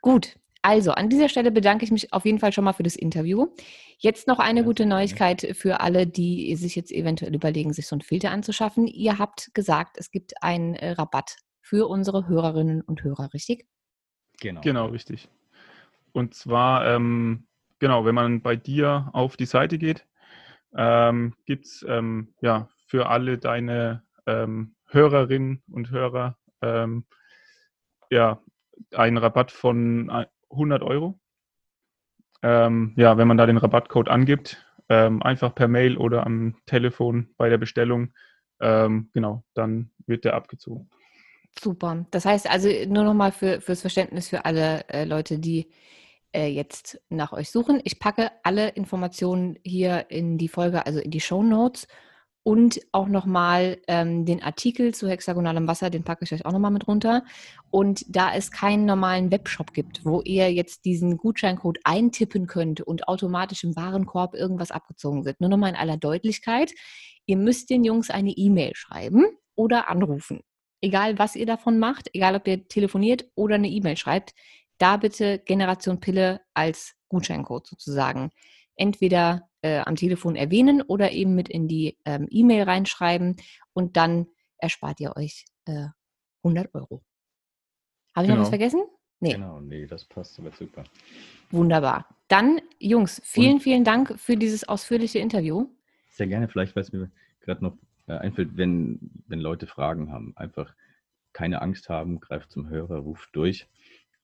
Gut, also an dieser Stelle bedanke ich mich auf jeden Fall schon mal für das Interview. Jetzt noch eine Ja, gute. Neuigkeit für alle, die sich jetzt eventuell überlegen, sich so einen Filter anzuschaffen. Ihr habt gesagt, es gibt einen äh, Rabatt für unsere Hörerinnen und Hörer, richtig? Genau. Genau, richtig. Und zwar, ähm, genau, wenn man bei dir auf die Seite geht, ähm, gibt es ähm, ja, für alle deine ähm, Hörerinnen und Hörer ähm, ja, einen Rabatt von ein- 100 Euro. Ähm, ja, wenn man da den Rabattcode angibt, ähm, einfach per Mail oder am Telefon bei der Bestellung, genau, dann wird der abgezogen. Super. Das heißt also nur nochmal für, fürs Verständnis für alle äh, Leute, die äh, jetzt nach euch suchen. Ich packe alle Informationen hier in die Folge, also in die Show Notes und auch nochmal ähm, den Artikel zu hexagonalem Wasser, den packe ich euch auch nochmal mit runter. Und da es keinen normalen Webshop gibt, wo ihr jetzt diesen Gutscheincode eintippen könnt und automatisch im Warenkorb irgendwas abgezogen wird, nur nochmal in aller Deutlichkeit, ihr müsst den Jungs eine E-Mail schreiben oder anrufen egal was ihr davon macht, egal ob ihr telefoniert oder eine E-Mail schreibt, da bitte Generation Pille als Gutscheincode sozusagen entweder äh, am Telefon erwähnen oder eben mit in die ähm, E-Mail reinschreiben und dann erspart ihr euch äh, 100 Euro. Habe ich noch was Genau. vergessen? Nee, Genau, nee, das passt aber super. wunderbar. Dann, Jungs, vielen, Und- vielen Dank für dieses ausführliche Interview. Sehr gerne, vielleicht, weil es mir gerade noch äh, einfällt, wenn, wenn Leute Fragen haben, einfach keine Angst haben, greift zum Hörer, ruft durch.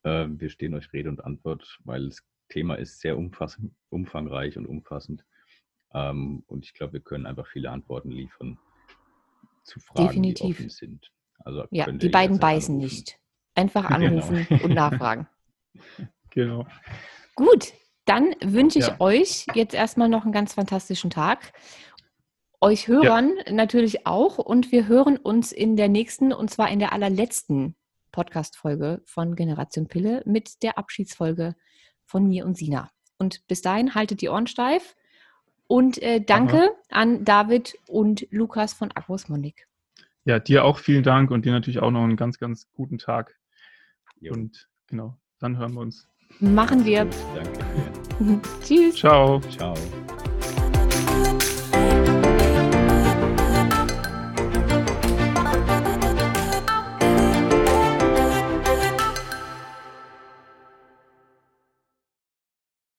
Äh, wir stehen euch Rede und Antwort, weil das Thema ist sehr umfassend, umfangreich und umfassend. Ähm, und ich glaube, wir können einfach viele Antworten liefern zu Fragen, Definitiv. die offen sind. Also Ja, die beiden beißen anrufen. nicht. Einfach *laughs* Genau. anrufen und nachfragen. *laughs* Genau. Gut, Dann wünsche ich Ja. euch jetzt erstmal noch einen ganz fantastischen Tag. Euch Hörern natürlich auch und wir hören uns in der nächsten und zwar in der allerletzten Podcast-Folge von Generation Pille mit der Abschiedsfolge von mir und Sina. Und bis dahin haltet die Ohren steif und äh, danke an David und Lukas von Aquasmonic. Ja, dir auch vielen Dank und dir natürlich auch noch einen ganz, ganz guten Tag. Jo. Und genau, dann hören wir uns. Machen wir. Danke. *laughs* Tschüss. Ciao. Ciao.